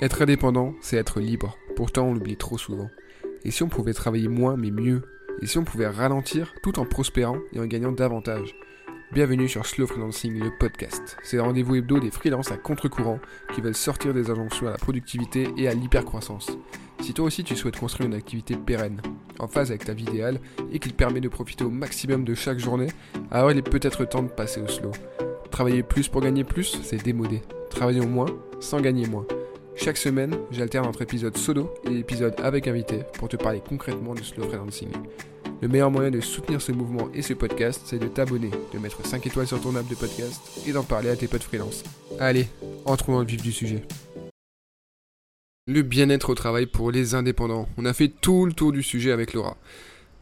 Être indépendant, c'est être libre. Pourtant, on l'oublie trop souvent. Et si on pouvait travailler moins mais mieux? Et si on pouvait ralentir tout en prospérant et en gagnant davantage? Bienvenue sur Slow Freelancing, le podcast. C'est le rendez-vous hebdo des freelances à contre-courant qui veulent sortir des injonctions à la productivité et à l'hypercroissance. Si toi aussi tu souhaites construire une activité pérenne, en phase avec ta vie idéale et qui te permet de profiter au maximum de chaque journée, alors il est peut-être temps de passer au slow. Travailler plus pour gagner plus, c'est démodé. Travaillons moins sans gagner moins. Chaque semaine, j'alterne entre épisodes solo et épisodes avec invité pour te parler concrètement du slow freelancing. Le meilleur moyen de soutenir ce mouvement et ce podcast, c'est de t'abonner, de mettre 5 étoiles sur ton app de podcast et d'en parler à tes potes freelance. Allez, entrons dans le vif du sujet. Le bien-être au travail pour les indépendants. On a fait tout le tour du sujet avec Laura.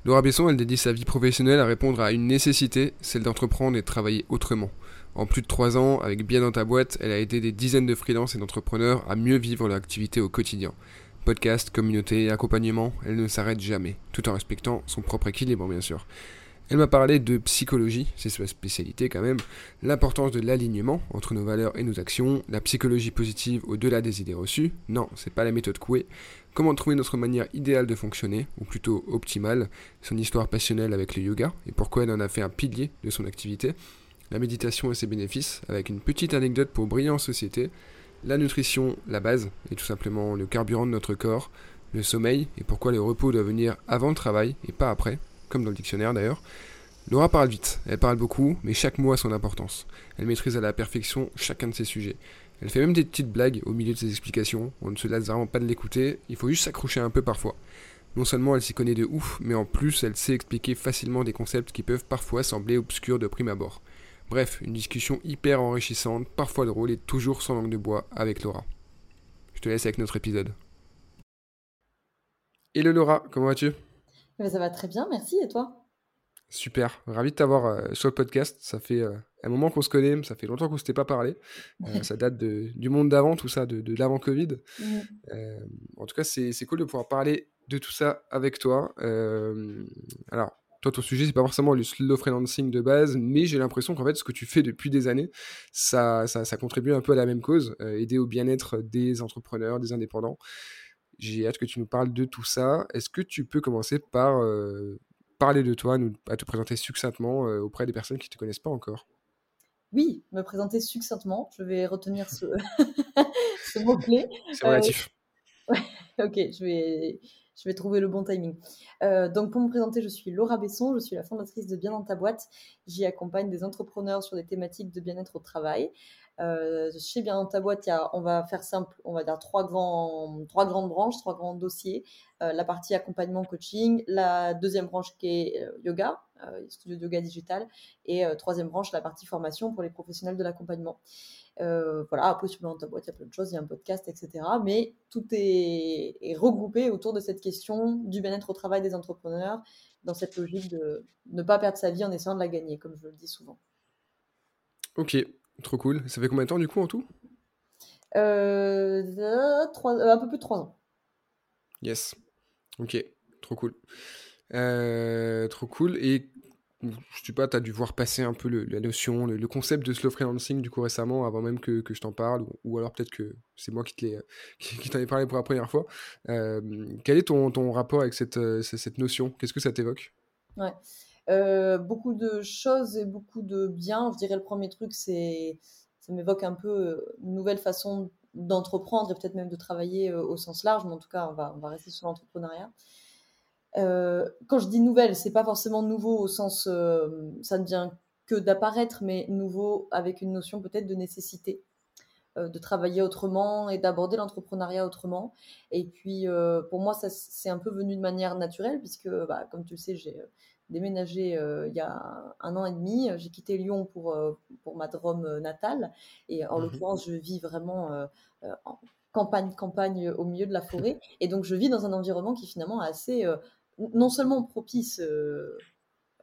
Laura Besson, elle dédie sa vie professionnelle à répondre à une nécessité, celle d'entreprendre et de travailler autrement. En plus de 3 ans, avec Bien dans ta boîte, elle a aidé des dizaines de freelances et d'entrepreneurs à mieux vivre leur activité au quotidien. Podcast, communauté, accompagnement, elle ne s'arrête jamais, tout en respectant son propre équilibre bien sûr. Elle m'a parlé de psychologie, c'est sa spécialité quand même, l'importance de l'alignement entre nos valeurs et nos actions, la psychologie positive au-delà des idées reçues, non, c'est pas la méthode Coué, comment trouver notre manière idéale de fonctionner, ou plutôt optimale, son histoire passionnelle avec le yoga, et pourquoi elle en a fait un pilier de son activité, la méditation et ses bénéfices, avec une petite anecdote pour briller en société, la nutrition, la base, et tout simplement le carburant de notre corps, le sommeil, et pourquoi le repos doit venir avant le travail et pas après, comme dans le dictionnaire d'ailleurs. Laura parle vite, elle parle beaucoup, mais chaque mot a son importance. Elle maîtrise à la perfection chacun de ses sujets. Elle fait même des petites blagues au milieu de ses explications, on ne se lasse vraiment pas de l'écouter, il faut juste s'accrocher un peu parfois. Non seulement elle s'y connaît de ouf, mais en plus elle sait expliquer facilement des concepts qui peuvent parfois sembler obscurs de prime abord. Bref, une discussion hyper enrichissante, parfois drôle et toujours sans langue de bois avec Laura. Je te laisse avec notre épisode. Hello Laura, comment vas-tu? Eh ben, Ça va très bien, merci. Et toi? Super, ravi de t'avoir euh, sur le podcast. Ça fait euh, un moment qu'on se connaît, ça fait longtemps qu'on ne s'était pas parlé. Euh, ça date du monde d'avant, tout ça, de, l'avant Covid. En tout cas, c'est cool de pouvoir parler de tout ça avec toi. alors, toi, ton sujet, c'est pas forcément le slow freelancing de base, mais j'ai l'impression qu'en fait, ce que tu fais depuis des années, ça, ça, contribue un peu à la même cause, euh, aider au bien-être des entrepreneurs, des indépendants. J'ai hâte que tu nous parles de tout ça. Est-ce que tu peux commencer par euh, parler de toi, nous, à te présenter succinctement euh, auprès des personnes qui ne te connaissent pas encore? Oui, me présenter succinctement. Je vais retenir ce, ce mot-clé. C'est relatif. ok, je vais je vais trouver le bon timing. Euh, donc, pour me présenter, je suis Laura Besson, je suis la fondatrice de Bien dans ta boîte. J'y accompagne des entrepreneurs sur des thématiques de bien-être au travail. Euh, chez Bien dans ta boîte, on va faire simple, on va dire trois, grandes branches, trois grands dossiers. Euh, la partie accompagnement coaching, la deuxième branche qui est yoga, studio de yoga digital, et troisième branche, la partie formation pour les professionnels de l'accompagnement. Euh, voilà, après, tu dans ta boîte, il y a plein de choses, il y a un podcast, etc. Mais tout est, regroupé autour de cette question du bien-être au travail des entrepreneurs, dans cette logique de ne pas perdre sa vie en essayant de la gagner, comme je le dis souvent. Ok, trop cool. Ça fait combien de temps du coup en tout? Euh, Un peu plus de trois ans. Yes. Ok, trop cool. Euh, trop cool. Et je sais pas, tu as dû voir passer un peu la notion, le, concept de slow freelancing du coup récemment, avant même que, je t'en parle, ou, alors peut-être que c'est moi qui, te qui, t'en ai parlé pour la première fois. Euh, quel est ton, rapport avec cette, euh, notion? Qu'est-ce que ça t'évoque? Euh, beaucoup de choses et beaucoup de bien. Je dirais le premier truc, c'est ça m'évoque un peu une nouvelle façon d'entreprendre et peut-être même de travailler au sens large, mais en tout cas, on va rester sur l'entrepreneuriat. Euh, quand je dis nouvelle, c'est pas forcément nouveau au sens euh, ça ne vient que d'apparaître, mais nouveau avec une notion peut-être de nécessité, euh, de travailler autrement et d'aborder l'entrepreneuriat autrement. Et puis pour moi, ça c'est un peu venu de manière naturelle puisque, bah, comme tu le sais, j'ai déménagé il y a un an et demi. J'ai quitté Lyon pour, pour ma Drôme natale. Et en mmh l'occurrence, je vis vraiment en campagne, campagne au milieu de la forêt. Et donc, je vis dans un environnement qui finalement est assez non seulement propice euh,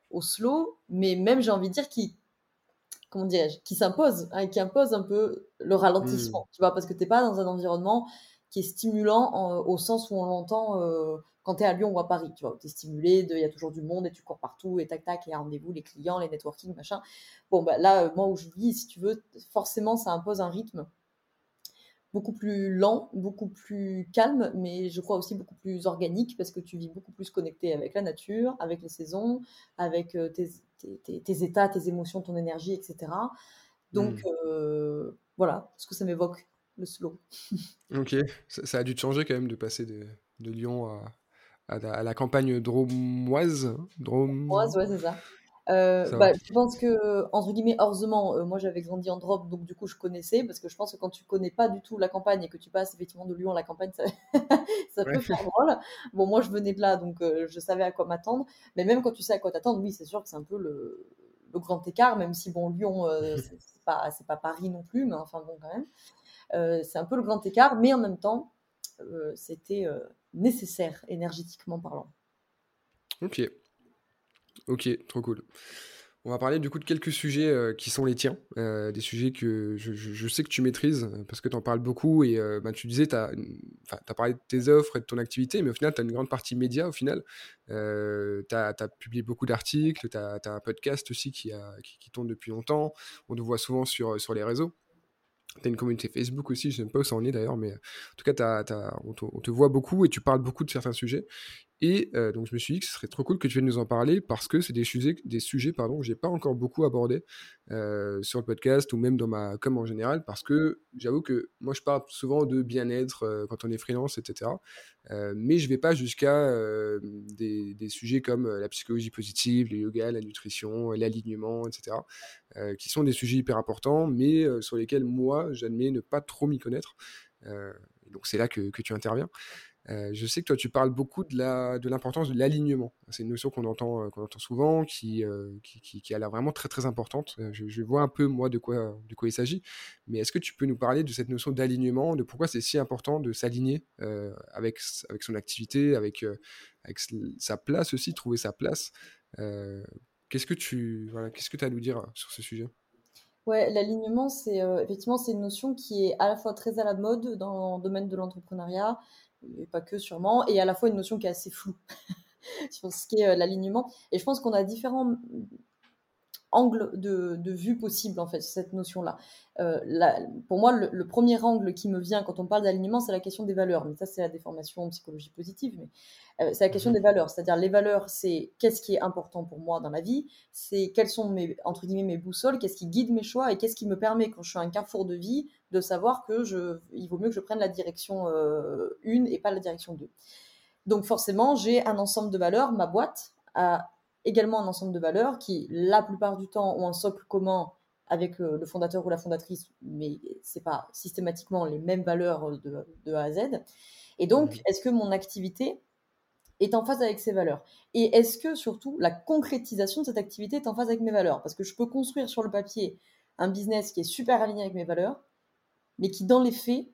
au slow, mais même, j'ai envie de dire, qui, comment qui s'impose, hein, qui impose un peu le ralentissement, hmm. tu vois, parce que tu n'es pas dans un environnement qui est stimulant au sens où on l'entend euh, quand tu es à Lyon ou à Paris, tu vois, tu es stimulé, il y a toujours du monde et tu cours partout et tac tac, les rendez-vous, les clients, les networking, machin. Bon, bah, là, moi où je vis, si tu veux, forcément, ça impose un rythme beaucoup plus lent, beaucoup plus calme, mais je crois aussi beaucoup plus organique parce que tu vis beaucoup plus connecté avec la nature, avec les saisons, avec euh, tes, états, tes émotions, ton énergie, etc. Donc hmm. euh, voilà ce que ça m'évoque, le slow. ok, ça, a dû te changer quand même de passer de, Lyon à, la, campagne dromoise. Dromoise, ouais, c'est ça. Euh, bah, je pense que, entre guillemets, heureusement, euh, moi j'avais grandi en drop, donc du coup je connaissais, parce que je pense que quand tu connais pas du tout la campagne et que tu passes effectivement de Lyon à la campagne, ça, ça peut faire drôle. Bon, moi je venais de là, donc euh, je savais à quoi m'attendre, mais même quand tu sais à quoi t'attendre, oui, c'est sûr que c'est un peu le, le, grand écart, même si bon, Lyon, c'est pas, pas Paris non plus, mais enfin bon, quand même. c'est un peu le grand écart, mais en même temps, c'était nécessaire énergétiquement parlant. Ok. Ok, trop cool. On va parler du coup de quelques sujets euh, qui sont les tiens, euh, des sujets que je, sais que tu maîtrises euh, parce que tu en parles beaucoup et bah, tu disais, tu as, parlé de tes offres et de ton activité, mais au final, tu as une grande partie média au final. tu as, publié beaucoup d'articles, tu as, un podcast aussi qui, a, qui, tourne depuis longtemps, on te voit souvent sur, sur les réseaux. Tu as une communauté Facebook aussi, je ne sais pas où ça en est d'ailleurs, mais en tout cas, on, te, voit beaucoup et tu parles beaucoup de certains sujets. Et euh, donc je me suis dit que ce serait trop cool que tu viennes nous en parler parce que c'est des sujets, des sujets pardon, que j'ai pas encore beaucoup abordés euh, sur le podcast ou même dans ma com en général parce que j'avoue que moi je parle souvent de bien-être euh, quand on est freelance, etc. mais je vais pas jusqu'à des, des, sujets comme la psychologie positive, le yoga, la nutrition, l'alignement, etc. qui sont des sujets hyper importants mais sur lesquels moi j'admets ne pas trop m'y connaître. donc c'est là que, que tu interviens. Euh, je sais que toi, tu parles beaucoup de, l'importance de l'alignement. C'est une notion qu'on entend, euh, qu'on entend souvent, qui, euh, qui, qui, a l'air vraiment très très importante. Je, vois un peu, moi, de quoi, de quoi il s'agit. Mais est-ce que tu peux nous parler de cette notion d'alignement, de pourquoi c'est si important de s'aligner avec, avec son activité, avec, avec sa place aussi, trouver sa place? Qu'est-ce que tu voilà, qu'est-ce que as à nous dire sur ce sujet? Ouais, l'alignement, c'est effectivement c'est une notion qui est à la fois très à la mode dans le domaine de l'entrepreneuriat, et pas que sûrement, et à la fois une notion qui est assez floue sur ce qui est euh, l'alignement. Et je pense qu'on a différents angles de, de, vue possibles, en fait, cette notion-là. Euh, pour moi, le, premier angle qui me vient quand on parle d'alignement, c'est la question des valeurs. Mais ça, c'est la déformation en psychologie positive. Mais euh, c'est la question mhm. des valeurs. C'est-à-dire, les valeurs, c'est qu'est-ce qui est important pour moi dans la vie C'est quelles sont mes, entre guillemets, mes boussoles Qu'est-ce qui guide mes choix Et qu'est-ce qui me permet, quand je suis à un carrefour de vie, de savoir que je, il vaut mieux que je prenne la direction 1 euh, et pas la direction 2 Donc, forcément, j'ai un ensemble de valeurs. Ma boîte a également un ensemble de valeurs qui, la plupart du temps, ont un socle commun avec le, fondateur ou la fondatrice, mais c'est pas systématiquement les mêmes valeurs de, A à Z. Et donc, mmh. est-ce que mon activité est en phase avec ces valeurs? Et est-ce que surtout la concrétisation de cette activité est en phase avec mes valeurs? Parce que je peux construire sur le papier un business qui est super aligné avec mes valeurs, mais qui dans les faits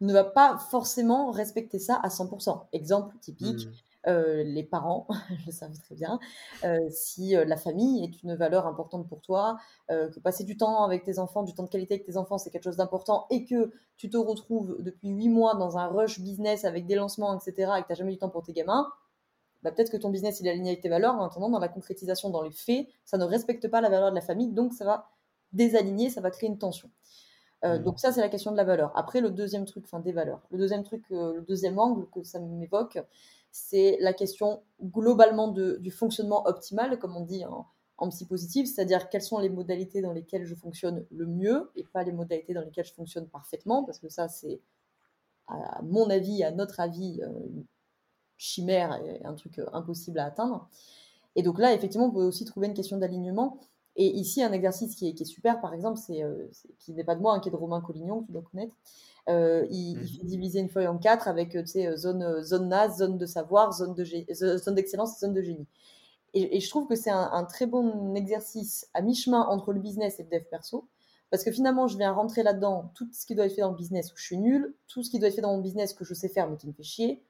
ne va pas forcément respecter ça à 100%. Exemple typique, mmh. Euh, les parents, je le savais très bien, euh, si euh, la famille est une valeur importante pour toi, que passer du temps avec tes enfants, du temps de qualité avec tes enfants, c'est quelque chose d'important, et que tu te retrouves depuis huit mois dans un rush business avec des lancements, etc., et que tu n'as jamais du temps pour tes gamins, bah, peut-être que ton business il est aligné avec tes valeurs, en attendant, dans la concrétisation, dans les faits, ça ne respecte pas la valeur de la famille, donc ça va désaligner, ça va créer une tension. Mmh. Donc ça, c'est la question de la valeur. Après, le deuxième truc, enfin des valeurs. Le deuxième truc, le deuxième angle que ça m'évoque, c'est la question globalement du fonctionnement optimal, comme on dit en, en psy positive, c'est-à-dire quelles sont les modalités dans lesquelles je fonctionne le mieux et pas les modalités dans lesquelles je fonctionne parfaitement, parce que ça, c'est, à mon avis, à notre avis, euh, une chimère et un truc euh, impossible à atteindre. Et donc là, effectivement, on peut aussi trouver une question d'alignement. Et ici, un exercice qui est, super, par exemple, c'est, euh, qui n'est pas de moi, hein, qui est de Romain Collignon, que tu dois connaître, euh, il, mmh. fait diviser une feuille en quatre avec euh, zone, zone naze, zone de savoir, zone, de zone d'excellence et zone de génie. Et, je trouve que c'est un, très bon exercice à mi-chemin entre le business et le dev perso. Parce que finalement, je viens rentrer là-dedans tout ce qui doit être fait dans le business où je suis nul, tout ce qui doit être fait dans mon business que je sais faire mais qui me fait chier,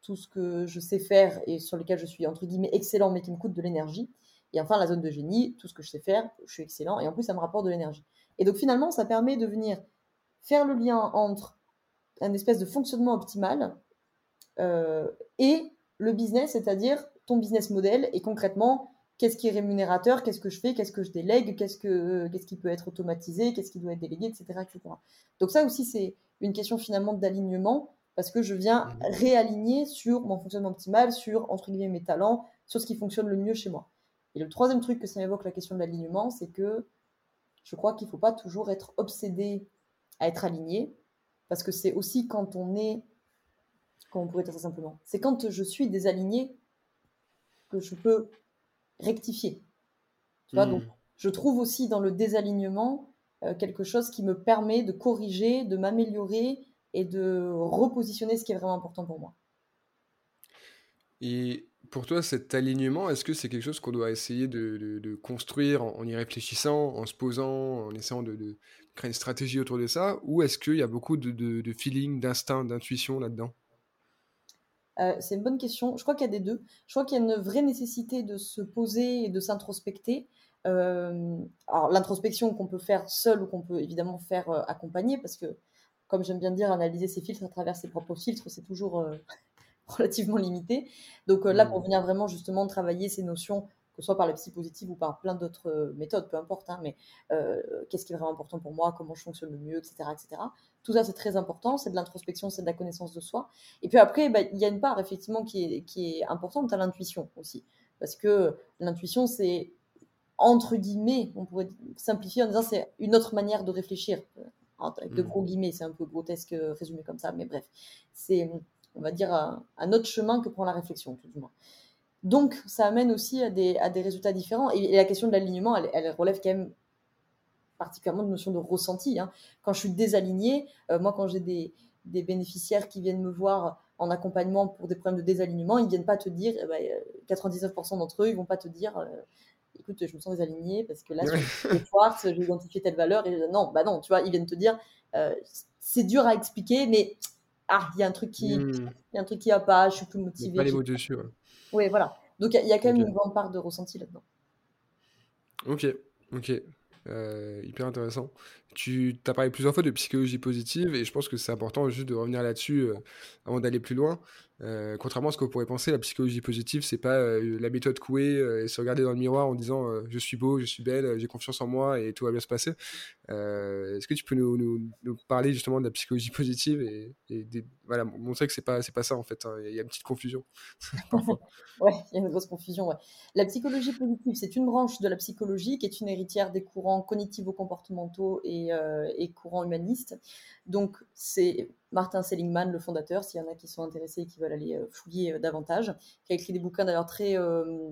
tout ce que je sais faire et sur lequel je suis entre guillemets excellent mais qui me coûte de l'énergie. Et enfin, la zone de génie, tout ce que je sais faire, je suis excellent et en plus, ça me rapporte de l'énergie. Et donc finalement, ça permet de venir faire le lien entre un espèce de fonctionnement optimal euh, et le business, c'est-à-dire ton business model et concrètement qu'est-ce qui est rémunérateur, qu'est-ce que je fais, qu'est-ce que je délègue, qu'est-ce, que, qu'est-ce qui peut être automatisé, qu'est-ce qui doit être délégué, etc. etc. Donc ça aussi, c'est une question finalement d'alignement, parce que je viens mmh. réaligner sur mon fonctionnement optimal, sur, entre guillemets, mes talents, sur ce qui fonctionne le mieux chez moi. Et le troisième truc que ça m'évoque, la question de l'alignement, c'est que je crois qu'il ne faut pas toujours être obsédé à être aligné, parce que c'est aussi quand on est, comment on pourrait dire ça simplement, c'est quand je suis désaligné que je peux rectifier. Tu vois, donc hmm. je trouve aussi dans le désalignement euh, quelque chose qui me permet de corriger, de m'améliorer et de repositionner ce qui est vraiment important pour moi. Et pour toi, cet alignement, est-ce que c'est quelque chose qu'on doit essayer de, construire en, y réfléchissant, en se posant, en essayant de, créer une stratégie autour de ça Ou est-ce qu'il y a beaucoup de, feeling, d'instinct, d'intuition là-dedans? Euh, c'est une bonne question. Je crois qu'il y a des deux. Je crois qu'il y a une vraie nécessité de se poser et de s'introspecter. Euh, alors l'introspection qu'on peut faire seul ou qu'on peut évidemment faire euh, parce que comme j'aime bien dire, analyser ses filtres à travers ses propres filtres, c'est toujours relativement limité. Donc là, pour mmh. venir vraiment justement travailler ces notions que ce soit par la psy positive ou par plein d'autres euh, méthodes, peu importe, hein, mais euh, qu'est-ce qui est vraiment important pour moi, comment je fonctionne le mieux, etc. etc. Tout ça, c'est très important, c'est de l'introspection, c'est de la connaissance de soi. Et puis après, bah, il y a une part, effectivement, qui est, qui est importante à l'intuition aussi. Parce que l'intuition, c'est, entre guillemets, on pourrait simplifier en disant, c'est une autre manière de réfléchir. Avec de mmh. gros guillemets, c'est un peu grotesque résumé comme ça, mais bref, c'est, on va dire, un, un autre chemin que prend la réflexion, tout du moins. Donc, ça amène aussi à des, à des résultats différents. Et, la question de l'alignement, elle, relève quand même particulièrement de notion de ressenti. Hein. Quand je suis désalignée, euh, moi, quand j'ai des, des, bénéficiaires qui viennent me voir en accompagnement pour des problèmes de désalignement, ils ne viennent pas te dire, 99% eh ben, d'entre eux, ils vont pas te dire, euh, écoute, je me sens désaligné parce que là, sur quartz, j'ai identifié telle valeur. Et non, bah non, tu vois, ils viennent te dire, euh, c'est dur à expliquer, mais ah, il y a un truc qui, mmh. y a un truc qui a pas, je suis plus motivée. Pas les mots dessus. Oui, voilà. Donc il y, a quand même une grande part de ressenti là-dedans. Ok, ok. Euh, hyper intéressant. Tu as parlé plusieurs fois de psychologie positive et je pense que c'est important juste de revenir là-dessus euh, avant d'aller plus loin. Euh, contrairement à ce qu'on pourrait penser, la psychologie positive, c'est pas euh, la méthode couée et se regarder dans le miroir en disant je suis beau, je suis belle, j'ai confiance en moi et tout va bien se passer. Est-ce que tu peux nous, parler justement de la psychologie positive et, voilà, montrer que c'est pas, pas ça en fait, hein, il y a une petite confusion ouais, il y a une grosse confusion. Ouais. La psychologie positive, c'est une branche de la psychologie qui est une héritière des courants cognitivo-comportementaux et, et courants humanistes. Donc c'est Martin Seligman, le fondateur, s'il y en a qui sont intéressés et qui veulent aller euh, fouiller euh, davantage, qui a écrit des bouquins d'ailleurs très, euh,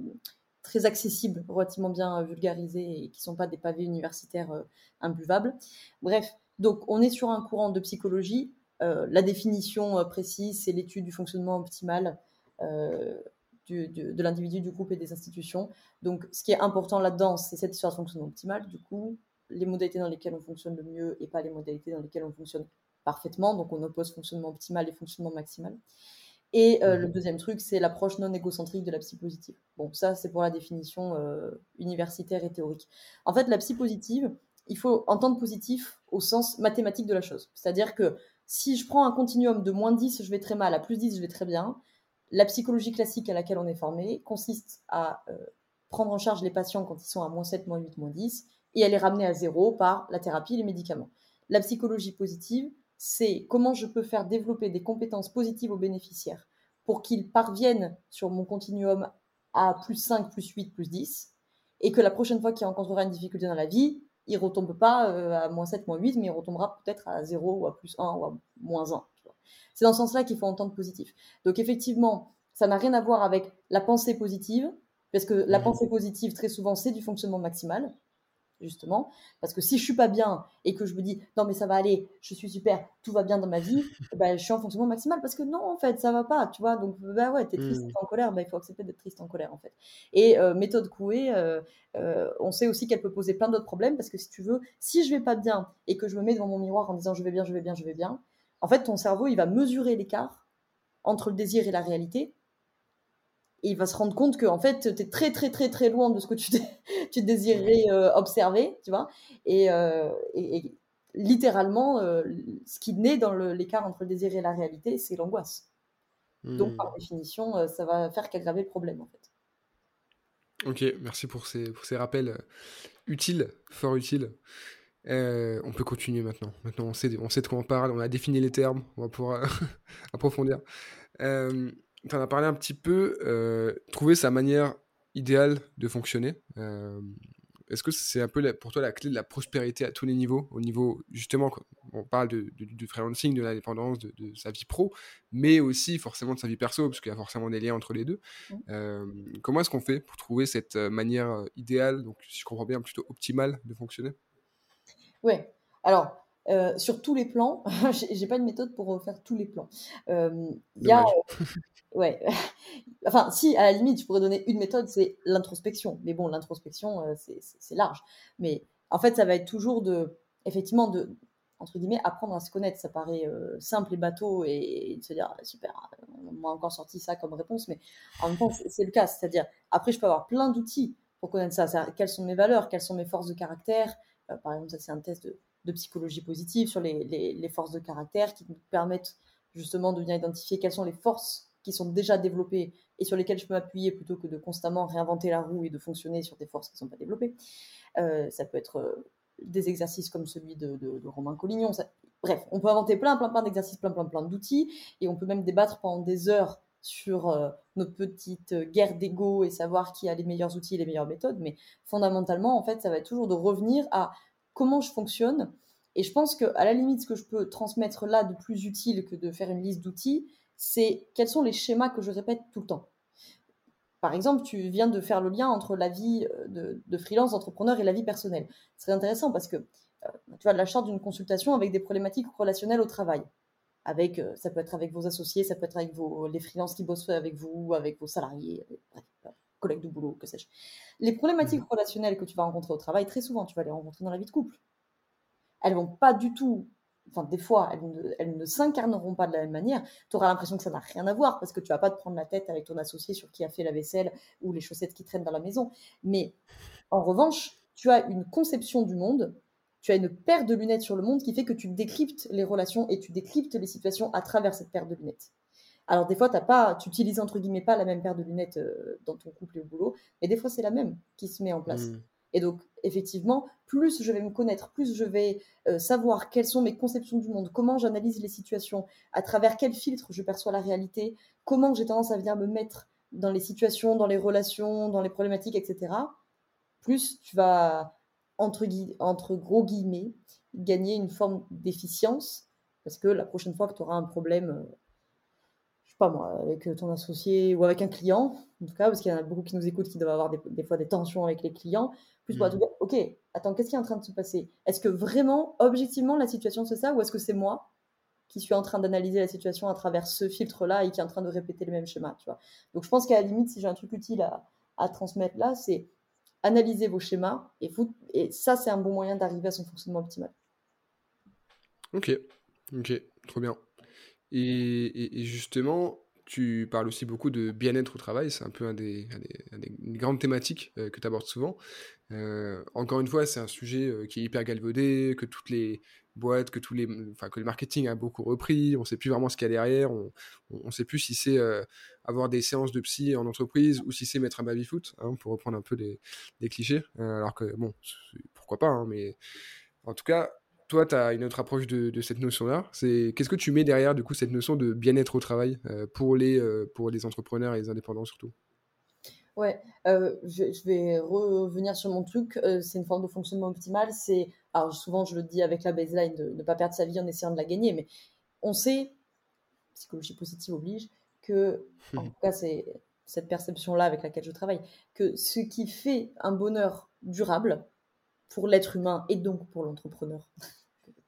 très accessibles, relativement bien vulgarisés et qui ne sont pas des pavés universitaires imbuvables. Bref, donc on est sur un courant de psychologie. la définition précise, c'est l'étude du fonctionnement optimal de l'individu, du groupe et des institutions. Donc, ce qui est important là-dedans, c'est cette histoire de fonctionnement optimal. Du coup, les modalités dans lesquelles on fonctionne le mieux et pas les modalités dans lesquelles on fonctionne parfaitement. Donc on oppose fonctionnement optimal et fonctionnement maximal. Et euh, le mhm. deuxième truc, c'est l'approche non égocentrique de la psy positive. Bon, ça, c'est pour la définition euh, universitaire et théorique. En fait, la psy positive, il faut entendre positif au sens mathématique de la chose. C'est-à-dire que si je prends un continuum de moins 10, je vais très mal, à plus 10, je vais très bien, la psychologie classique à laquelle on est formé consiste à euh, prendre en charge les patients quand ils sont à moins 7, moins 8, moins 10, et à les ramener à zéro par la thérapie et les médicaments. La psychologie positive, c'est comment je peux faire développer des compétences positives aux bénéficiaires pour qu'ils parviennent sur mon continuum à plus 5, plus 8, plus 10, et que la prochaine fois qu'il rencontrera une difficulté dans la vie, il ne retombe pas euh, à moins 7, moins 8, mais il retombera peut-être à 0 ou à plus 1 ou à moins 1. C'est dans ce sens-là qu'il faut entendre positif. Donc effectivement, ça n'a rien à voir avec la pensée positive, parce que la mmh. pensée positive, très souvent, c'est du fonctionnement maximal justement. Parce que si je suis pas bien et que je me dis non mais ça va aller, je suis super, tout va bien dans ma vie, bah, je suis en fonctionnement maximal parce que non en fait ça va pas, tu vois. Donc bah ouais, t'es triste, mmh. en colère, bah, il faut accepter d'être triste en colère en fait. Et euh, méthode Coué, euh, euh, on sait aussi qu'elle peut poser plein d'autres problèmes parce que si tu veux, si je vais pas bien et que je me mets devant mon miroir en disant je vais bien, je vais bien, je vais bien, en fait ton cerveau il va mesurer l'écart entre le désir et la réalité et il va se rendre compte que en fait tu es très très très très loin de ce que tu, tu désirais euh, observer tu vois et, euh, et, littéralement euh, ce qui naît dans l'écart entre le désir et la réalité c'est l'angoisse donc par hmm. définition ça va faire qu'aggraver le problème en fait Ok, merci pour ces, pour ces rappels utiles, fort utiles. on peut continuer maintenant. Maintenant, on sait, on sait de quoi on parle, on a défini les termes, on va pouvoir approfondir. Euh, tu en as parlé un petit peu, trouver sa manière idéale de fonctionner. Est-ce que c'est un peu pour toi la clé de la prospérité à tous les niveaux Au niveau, justement, on parle de, du freelancing, de l'indépendance, de, sa vie pro, mais aussi forcément de sa vie perso, parce qu'il y a forcément des liens entre les deux. Mmh. Euh, comment est-ce qu'on fait pour trouver cette euh, manière euh, idéale, donc si je comprends bien, plutôt optimale de fonctionner? Oui, alors. Sur tous les plans, j'ai pas de méthode pour faire tous les plans. Il y a, Ouais. enfin, si, à la limite, je pourrais donner une méthode, c'est l'introspection. Mais bon, l'introspection, euh, c'est large. Mais en fait, ça va être toujours de, effectivement, de, entre guillemets, apprendre à se connaître. Ça paraît euh, simple et bateau et, de se dire, ah, super, on m'a encore sorti ça comme réponse, mais en même temps, c'est le cas. C'est-à-dire, après, je peux avoir plein d'outils pour connaître ça. Quelles sont mes valeurs, quelles sont mes forces de caractère? Euh, par exemple, ça, c'est un test de, de, psychologie positive sur les, les, forces de caractère qui nous permettent justement de bien identifier quelles sont les forces qui sont déjà développées et sur lesquelles je peux m'appuyer plutôt que de constamment réinventer la roue et de fonctionner sur des forces qui ne sont pas développées. Euh, ça peut être euh, des exercices comme celui de, Romain Collignon. Bref, on peut inventer plein, plein, plein d'exercices, plein, plein, plein d'outils et on peut même débattre pendant des heures sur euh, notre petite guerre d'ego et savoir qui a les meilleurs outils et les meilleures méthodes. Mais fondamentalement, en fait, ça va être toujours de revenir à comment je fonctionne. Et je pense qu'à la limite, ce que je peux transmettre là de plus utile que de faire une liste d'outils, c'est quels sont les schémas que je répète tout le temps. Par exemple, tu viens de faire le lien entre la vie euh, de, freelance, d'entrepreneur et la vie personnelle. C'est intéressant parce que euh, tu as de la charte d'une consultation avec des problématiques relationnelles au travail. Avec, euh, ça peut être avec vos associés, ça peut être avec vos, les freelances qui bossent avec vous, avec vos salariés, collègues de boulot, que sais-je. Les problématiques mmh. relationnelles que tu vas rencontrer au travail, très souvent, tu vas les rencontrer dans la vie de couple. Elles vont pas du tout enfin des fois, elles ne, s'incarneront pas de la même manière. Tu auras l'impression que ça n'a rien à voir parce que tu vas pas te prendre la tête avec ton associé sur qui a fait la vaisselle ou les chaussettes qui traînent dans la maison. Mais en revanche, tu as une conception du monde, tu as une paire de lunettes sur le monde qui fait que tu décryptes les relations et tu décryptes les situations à travers cette paire de lunettes. Alors des fois, as pas, tu utilises entre guillemets pas la même paire de lunettes euh, dans ton couple et au boulot, mais des fois c'est la même qui se met en place. Mmh. Et donc, effectivement, plus je vais me connaître, plus je vais euh, savoir quelles sont mes conceptions du monde, comment j'analyse les situations, à travers quel filtre je perçois la réalité, comment j'ai tendance à venir me mettre dans les situations, dans les relations, dans les problématiques, etc. Plus tu vas, entre, entre gros guillemets, gagner une forme d'efficience, parce que la prochaine fois que tu auras un problème euh, pas moi, avec euh, ton associé ou avec un client, en tout cas, parce qu'il y en a beaucoup qui nous écoutent qui doivent avoir des, fois des tensions avec les clients, plus pour mmh. dire, ok, attends, qu'est-ce qui est en train de se passer? Est-ce que vraiment, objectivement, la situation c'est ça, ou est-ce que c'est moi qui suis en train d'analyser la situation à travers ce filtre-là et qui est en train de répéter le même schéma, tu vois? Donc je pense qu'à la limite, si j'ai un truc utile à, à transmettre là, c'est analyser vos schémas et, vous, et ça, c'est un bon moyen d'arriver à son fonctionnement optimal. Ok, ok, trop bien. Et, justement, tu parles aussi beaucoup de bien-être au travail, c'est un peu un des, une grande thématique euh, que tu abordes souvent. Euh, encore une fois, c'est un sujet euh, qui est hyper galvaudé, que toutes les boîtes, que, tous les, que le marketing a beaucoup repris, on ne sait plus vraiment ce qu'il y a derrière, on ne sait plus si c'est avoir des séances de psy en entreprise ou si c'est mettre un baby-foot, hein, pour reprendre un peu les, clichés. alors que, bon, pourquoi pas, hein, mais en tout cas, toi, tu as une autre approche de, cette notion-là. C'est qu'est-ce que tu mets derrière du coup cette notion de bien-être au travail euh, pour les euh, pour les entrepreneurs et les indépendants surtout? Ouais, euh, je, vais revenir sur mon truc. c'est une forme de fonctionnement optimal. C'est alors souvent je le dis avec la baseline de ne pas perdre sa vie en essayant de la gagner, mais on sait psychologie positive oblige que en tout cas c'est cette perception-là avec laquelle je travaille que ce qui fait un bonheur durable pour l'être humain et donc pour l'entrepreneur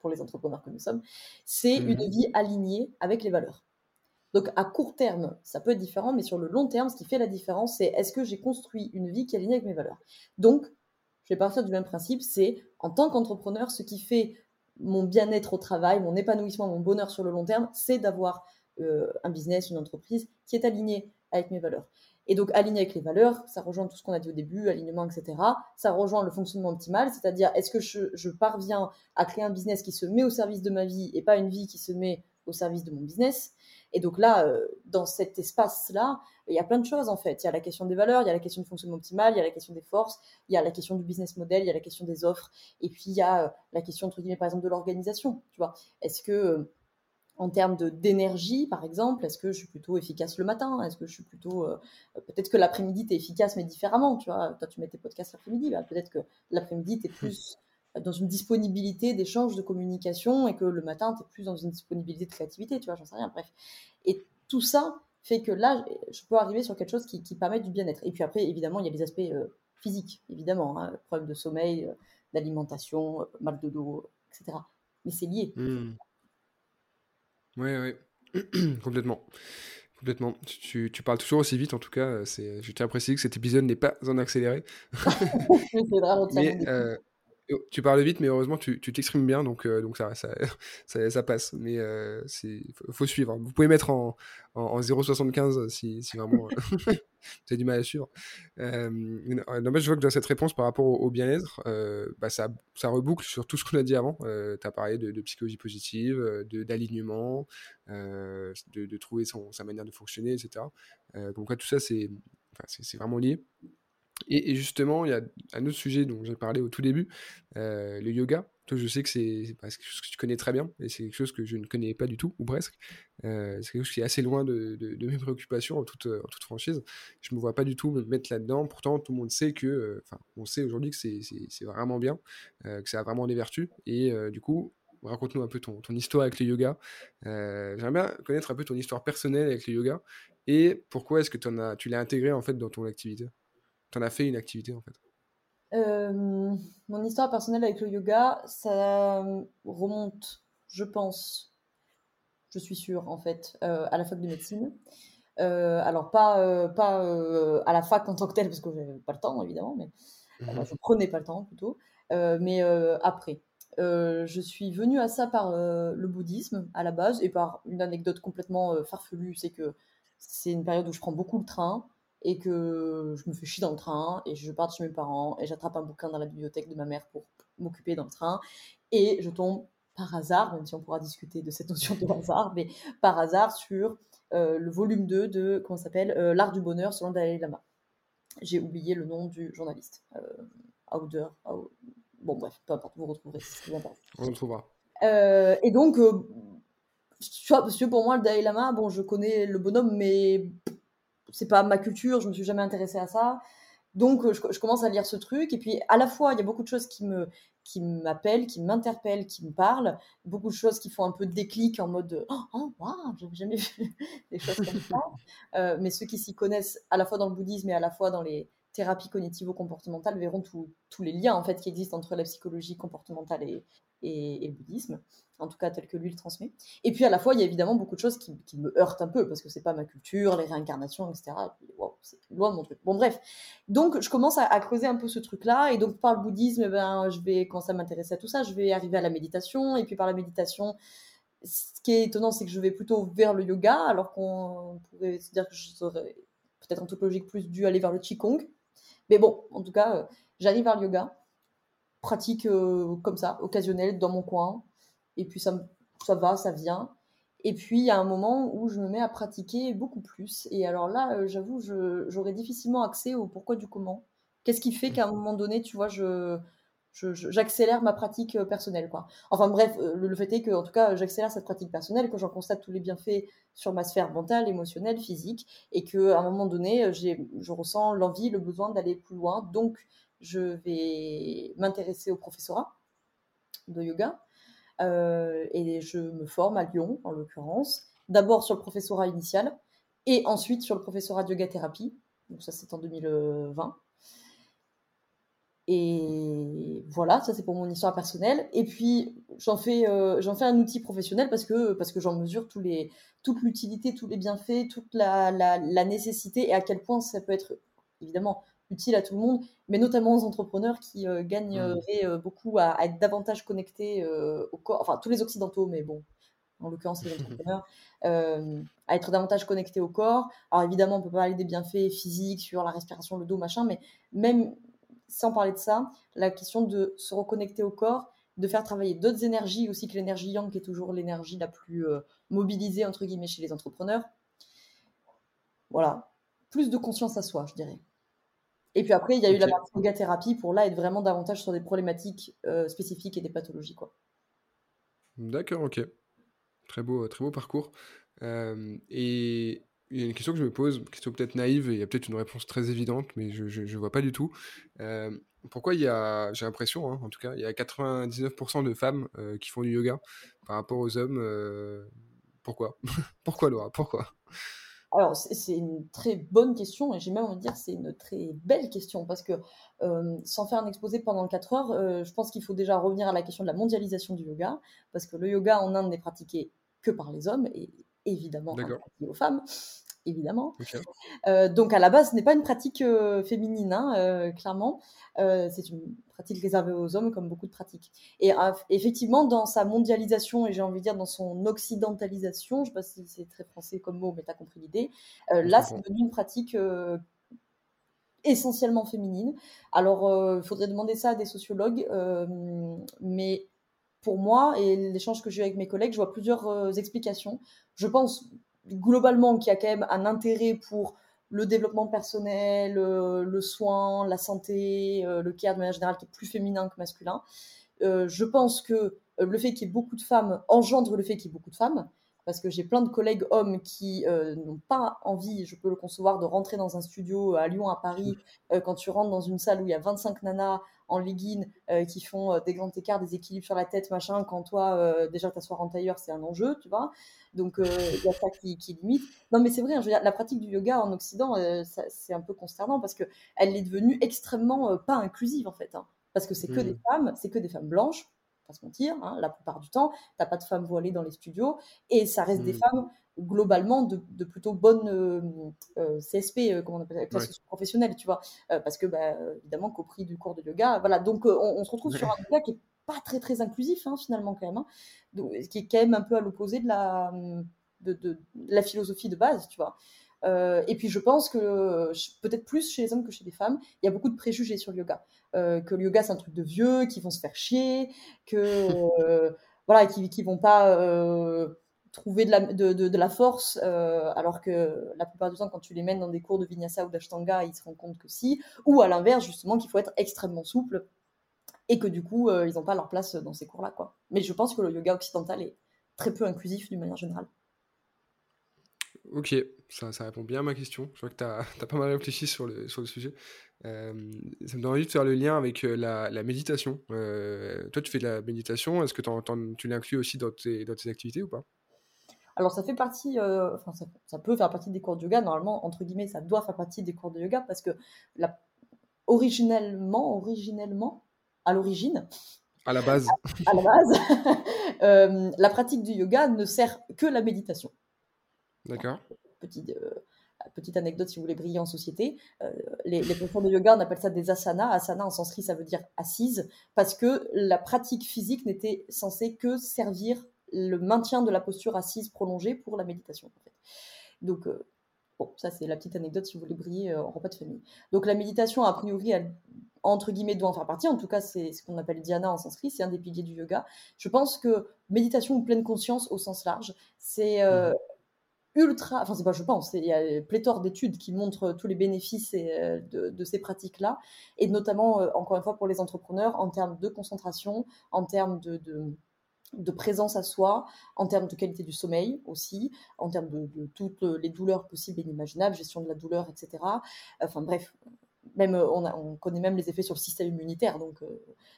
pour les entrepreneurs que nous sommes, c'est une mhm. vie alignée avec les valeurs. Donc à court terme, ça peut être différent, mais sur le long terme, ce qui fait la différence, c'est est-ce que j'ai construit une vie qui est alignée avec mes valeurs? Donc, je vais partir du même principe, c'est en tant qu'entrepreneur, ce qui fait mon bien-être au travail, mon épanouissement, mon bonheur sur le long terme, c'est d'avoir euh, un business, une entreprise qui est alignée avec mes valeurs. Et donc, aligné avec les valeurs, ça rejoint tout ce qu'on a dit au début, alignement, etc. Ça rejoint le fonctionnement optimal, c'est-à-dire est-ce que je, parviens à créer un business qui se met au service de ma vie et pas une vie qui se met au service de mon business? Et donc là, euh, dans cet espace-là, il y a plein de choses en fait. Il y a la question des valeurs, il y a la question du fonctionnement optimal, il y a la question des forces, il y a la question du business model, il y a la question des offres, et puis il y a euh, la question entre guillemets par exemple de l'organisation. Tu vois, est-ce que euh, en termes d'énergie, par exemple, est-ce que je suis plutôt efficace le matin? Est-ce que je suis plutôt... peut-être que l'après-midi, tu es efficace, mais différemment, tu vois? Toi, tu mets tes podcasts l'après-midi, bah, peut-être que l'après-midi, tu es plus dans une disponibilité d'échange, de communication, et que le matin, tu es plus dans une disponibilité de créativité, tu vois, j'en sais rien, bref. Et tout ça fait que là, je peux arriver sur quelque chose qui, permet du bien-être. Et puis après, évidemment, il y a les aspects euh, physiques, évidemment, hein, problèmes de sommeil, euh, d'alimentation, euh, mal de dos, etc. Mais c'est lié. Oui, oui, complètement. Complètement. Tu, tu, parles toujours aussi vite, en tout cas. C'est, je tiens à préciser que cet épisode n'est pas en accéléré. mais, tu parles vite, mais heureusement, tu t'exprimes bien, donc, euh, donc ça, ça, ça, passe. Mais euh, faut, suivre. Vous pouvez mettre en, en, 0,75 si, si vraiment euh, vous avez du mal à suivre. Euh, je vois que dans cette réponse par rapport au, bien-être, bah, ça, ça reboucle sur tout ce qu'on a dit avant. tu as parlé de, psychologie positive, d'alignement, de, de, trouver son, sa manière de fonctionner, etc. donc, tout ça, c'est c'est vraiment lié. Et, justement, il y a un autre sujet dont j'ai parlé au tout début, euh, le yoga. Toi, je sais que c'est quelque chose que tu connais très bien, et c'est quelque chose que je ne connais pas du tout, ou presque. Euh, c'est quelque chose qui est assez loin de, mes préoccupations, en toute, franchise. Je ne me vois pas du tout me mettre là-dedans. Pourtant, tout le monde sait que, euh, enfin, on sait aujourd'hui que c'est vraiment bien, que ça a vraiment des vertus. Et du coup, raconte-nous un peu ton, histoire avec le yoga. J'aimerais bien connaître un peu ton histoire personnelle avec le yoga, et pourquoi est-ce que tu l'as intégré en fait dans ton activité? Tu en as fait une activité en fait? Euh, Mon histoire personnelle avec le yoga, ça remonte, je pense, je suis sûre en fait, euh, à la fac de médecine. Euh, alors pas, pas à la fac en tant que telle, parce que j'avais pas le temps évidemment, mais mhm. je prenais pas le temps plutôt, mais après. je suis venue à ça par le bouddhisme à la base et par une anecdote complètement farfelue, c'est que c'est une période où je prends beaucoup le train et que je me fais chier dans le train et je pars chez mes parents et j'attrape un bouquin dans la bibliothèque de ma mère pour m'occuper dans le train et je tombe par hasard, même si on pourra discuter de cette notion de hasard, mais par hasard sur euh, le volume 2 de, comment s'appelle, euh, L'art du bonheur selon Dalai Lama. J'ai oublié le nom du journaliste. Euh, Auder, bon bref, peu importe, vous retrouverez. On retrouvera. Euh, et donc, tu vois, parce que pour moi, le Dalai Lama, bon, je connais le bonhomme, mais c'est pas ma culture, je me suis jamais intéressée à ça. Donc, euh, je, commence à lire ce truc. Et puis, à la fois, il y a beaucoup de choses qui me qui m'appellent, qui m'interpellent, qui me parlent. Beaucoup de choses qui font un peu déclic en mode Oh, oh waouh, j'avais jamais vu des choses comme ça. Euh, mais ceux qui s'y connaissent à la fois dans le bouddhisme et à la fois dans les thérapies cognitivo-comportementales verront tous les liens en fait qui existent entre la psychologie comportementale et, et, le bouddhisme, en tout cas tel que lui le transmet. Et puis à la fois, il y a évidemment beaucoup de choses qui, me heurtent un peu, parce que c'est pas ma culture, les réincarnations, etc. c'est loin de mon truc. Bon, bref. Donc, je commence à, creuser un peu ce truc-là, et donc par le bouddhisme, eh ben, je vais, quand ça m'intéresse à tout ça, je vais arriver à la méditation, et puis par la méditation, ce qui est étonnant, c'est que je vais plutôt vers le yoga, alors qu'on pourrait se dire que je serais peut-être en toute logique plus dû aller vers le qigong. Mais bon, en tout cas, euh, j'arrive vers le yoga pratique euh, comme ça, occasionnelle, dans mon coin. Et puis ça, ça va, ça vient. Et puis il y a un moment où je me mets à pratiquer beaucoup plus. Et alors là, euh, j'avoue, j'aurais difficilement accès au pourquoi du comment. Qu'est-ce qui fait qu'à un moment donné, tu vois, je, j'accélère ma pratique euh, personnelle quoi. Enfin bref, le, fait est que tout cas j'accélère cette pratique personnelle quand j'en constate tous les bienfaits sur ma sphère mentale, émotionnelle, physique et que à un moment donné j'ai je ressens l'envie, le besoin d'aller plus loin. Donc je vais m'intéresser au professorat de yoga euh, et je me forme à Lyon, en l'occurrence, d'abord sur le professorat initial et ensuite sur le professorat de yoga thérapie. Donc ça, c'est en 2020. Et voilà, ça c'est pour mon histoire personnelle. Et puis j'en fais, euh, j'en fais un outil professionnel parce que, parce que j'en mesure tous les, toute l'utilité, tous les bienfaits, toute la, la, la, nécessité et à quel point ça peut être évidemment utile à tout le monde, mais notamment aux entrepreneurs qui euh, gagneraient euh, beaucoup à, être davantage connectés au corps, enfin tous les occidentaux, mais bon, en l'occurrence les entrepreneurs, à être davantage connectés au corps. Alors évidemment, on peut parler des bienfaits physiques sur la respiration, le dos, machin, mais même sans parler de ça, la question de se reconnecter au corps, de faire travailler d'autres énergies, aussi que l'énergie yang, qui est toujours l'énergie la plus euh, mobilisée, entre guillemets, chez les entrepreneurs. Voilà. Plus de conscience à soi, je dirais. Et puis après, il y a eu la partie yoga thérapie pour là être vraiment davantage sur des problématiques euh, spécifiques et des pathologies. Quoi. D'accord, ok. Très beau, très beau parcours. Euh, et il y a une question que je me pose, une question peut-être naïve, et il y a peut-être une réponse très évidente, mais je ne vois pas du tout. Euh, pourquoi il y a, j'ai l'impression, hein, en tout cas, il y a 99% de femmes euh, qui font du yoga par rapport aux hommes euh, Pourquoi? Pourquoi Laura? Pourquoi? Alors, c'est une très bonne question et j'ai même envie de dire c'est une très belle question parce que sans faire un exposé pendant 4 heures, je pense qu'il faut déjà revenir à la question de la mondialisation du yoga parce que le yoga en Inde n'est pratiqué que par les hommes et évidemment aux femmes évidemment. Euh, donc à la base, ce n'est pas une pratique euh, féminine, hein, euh, clairement. c'est une pratique réservée aux hommes, comme beaucoup de pratiques. Et effectivement, dans sa mondialisation, et j'ai envie de dire dans son occidentalisation, je ne sais pas si c'est très français comme mot, mais tu as compris l'idée, là, c'est devenu une pratique essentiellement féminine. Alors, il faudrait demander ça à des sociologues, mais pour moi, et l'échange que j'ai eu avec mes collègues, je vois plusieurs explications. Je pense globalement qui a quand même un intérêt pour le développement personnel, euh, le soin, la santé, euh, le care de manière générale qui est plus féminin que masculin. Euh, je pense que le fait qu'il y ait beaucoup de femmes engendre le fait qu'il y ait beaucoup de femmes parce que j'ai plein de collègues hommes qui euh, n'ont pas envie, je peux le concevoir, de rentrer dans un studio à Lyon, à Paris, euh, quand tu rentres dans une salle où il y a 25 nanas en legging euh, qui font des grands écarts, des équilibres sur la tête, machin, quand toi, déjà t'asseoir en tailleur, c'est un enjeu, tu vois. Donc, il y a ça qui, limite. Non, mais c'est vrai, hein, la pratique du yoga en Occident, c'est un peu consternant parce qu'elle est devenue extrêmement pas inclusive, en fait. Hein. parce que c'est que des mmh. femmes, c'est que des femmes blanches, pas se mentir, hein, la plupart du temps, t'as pas de femmes voilées dans les studios, et ça reste des mm. femmes globalement de, plutôt bonnes euh, euh, CSP, euh, comment on appelle ça, professionnelle, tu vois, parce que bah, évidemment qu'au prix du cours de yoga, voilà, donc on, se retrouve sur un yoga qui est pas très très inclusif hein, finalement quand même, hein, donc, qui est quand même un peu à l'opposé de la, de, de, la philosophie de base, tu vois. Euh, et puis je pense que peut-être plus chez les hommes que chez les femmes, il y a beaucoup de préjugés sur le yoga. Euh, que le yoga c'est un truc de vieux, qui vont se faire chier, que euh, voilà, qui, qui vont pas trouver de la, de, de, la force, alors que la plupart du temps, quand tu les mènes dans des cours de vinyasa ou d'ashtanga, ils se rendent compte que si, ou à l'inverse, justement, qu'il faut être extrêmement souple et que du coup, ils n'ont pas leur place dans ces cours-là. quoi. Mais je pense que le yoga occidental est très peu inclusif d'une manière générale. Ok, ça, ça, répond bien à ma question. Je vois que tu as, pas mal réfléchi sur le, sur le sujet. Euh, ça me donne envie de faire le lien avec euh, la, la, méditation. Euh, toi, tu fais de la méditation. Est-ce que tu l'inclus aussi dans tes, dans tes activités ou pas? Alors ça fait partie, enfin ça, ça, peut faire partie des cours de yoga. Normalement, entre guillemets, ça doit faire partie des cours de yoga parce que la, originellement, originellement, à l'origine, à la base, à, la base, la pratique du yoga ne sert que la méditation. D'accord. Petite, euh, petite anecdote si vous voulez briller en société. Euh, les, les professeurs de yoga, on appelle ça des asanas. Asana en sanskrit, ça veut dire assise, parce que la pratique physique n'était censée que servir le maintien de la posture assise prolongée pour la méditation. Donc, euh, bon, ça c'est la petite anecdote si vous voulez briller en repas de famille. Donc, la méditation, a priori, elle, entre guillemets, doit en faire partie. En tout cas, c'est ce qu'on appelle dhyana en sanskrit, c'est un des piliers du yoga. Je pense que méditation ou pleine conscience au sens large, c'est mmh ultra, enfin c'est pas je pense, il y a pléthore d'études qui montrent tous les bénéfices euh, de, ces pratiques-là, et notamment, euh, encore une fois, pour les entrepreneurs, en termes de concentration, en termes de, de, présence à soi, en termes de qualité du sommeil aussi, en termes de, toutes les douleurs possibles et inimaginables, gestion de la douleur, etc. Enfin bref, même on, on, connaît même les effets sur le système immunitaire, donc euh,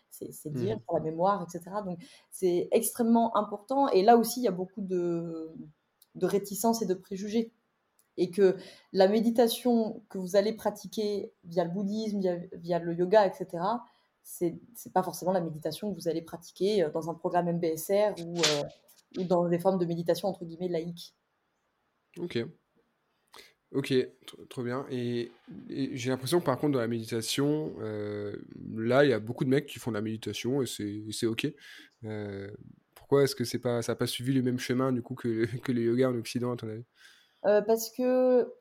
c'est dire, pour mmh. la mémoire, etc. Donc c'est extrêmement important, et là aussi il y a beaucoup de de réticence et de préjugés. Et que la méditation que vous allez pratiquer via le bouddhisme, via, le yoga, etc., c'est n'est pas forcément la méditation que vous allez pratiquer euh, dans un programme MBSR ou, euh, ou dans des formes de méditation entre guillemets laïques. Ok. Ok, trop bien. Et, j'ai l'impression que par contre, dans la méditation, euh, là, il y a beaucoup de mecs qui font de la méditation et c'est ok. Pourquoi est-ce que c'est pas, ça n'a pas suivi le même chemin du coup que, que le yoga en Occident, à ton avis? Euh, Parce que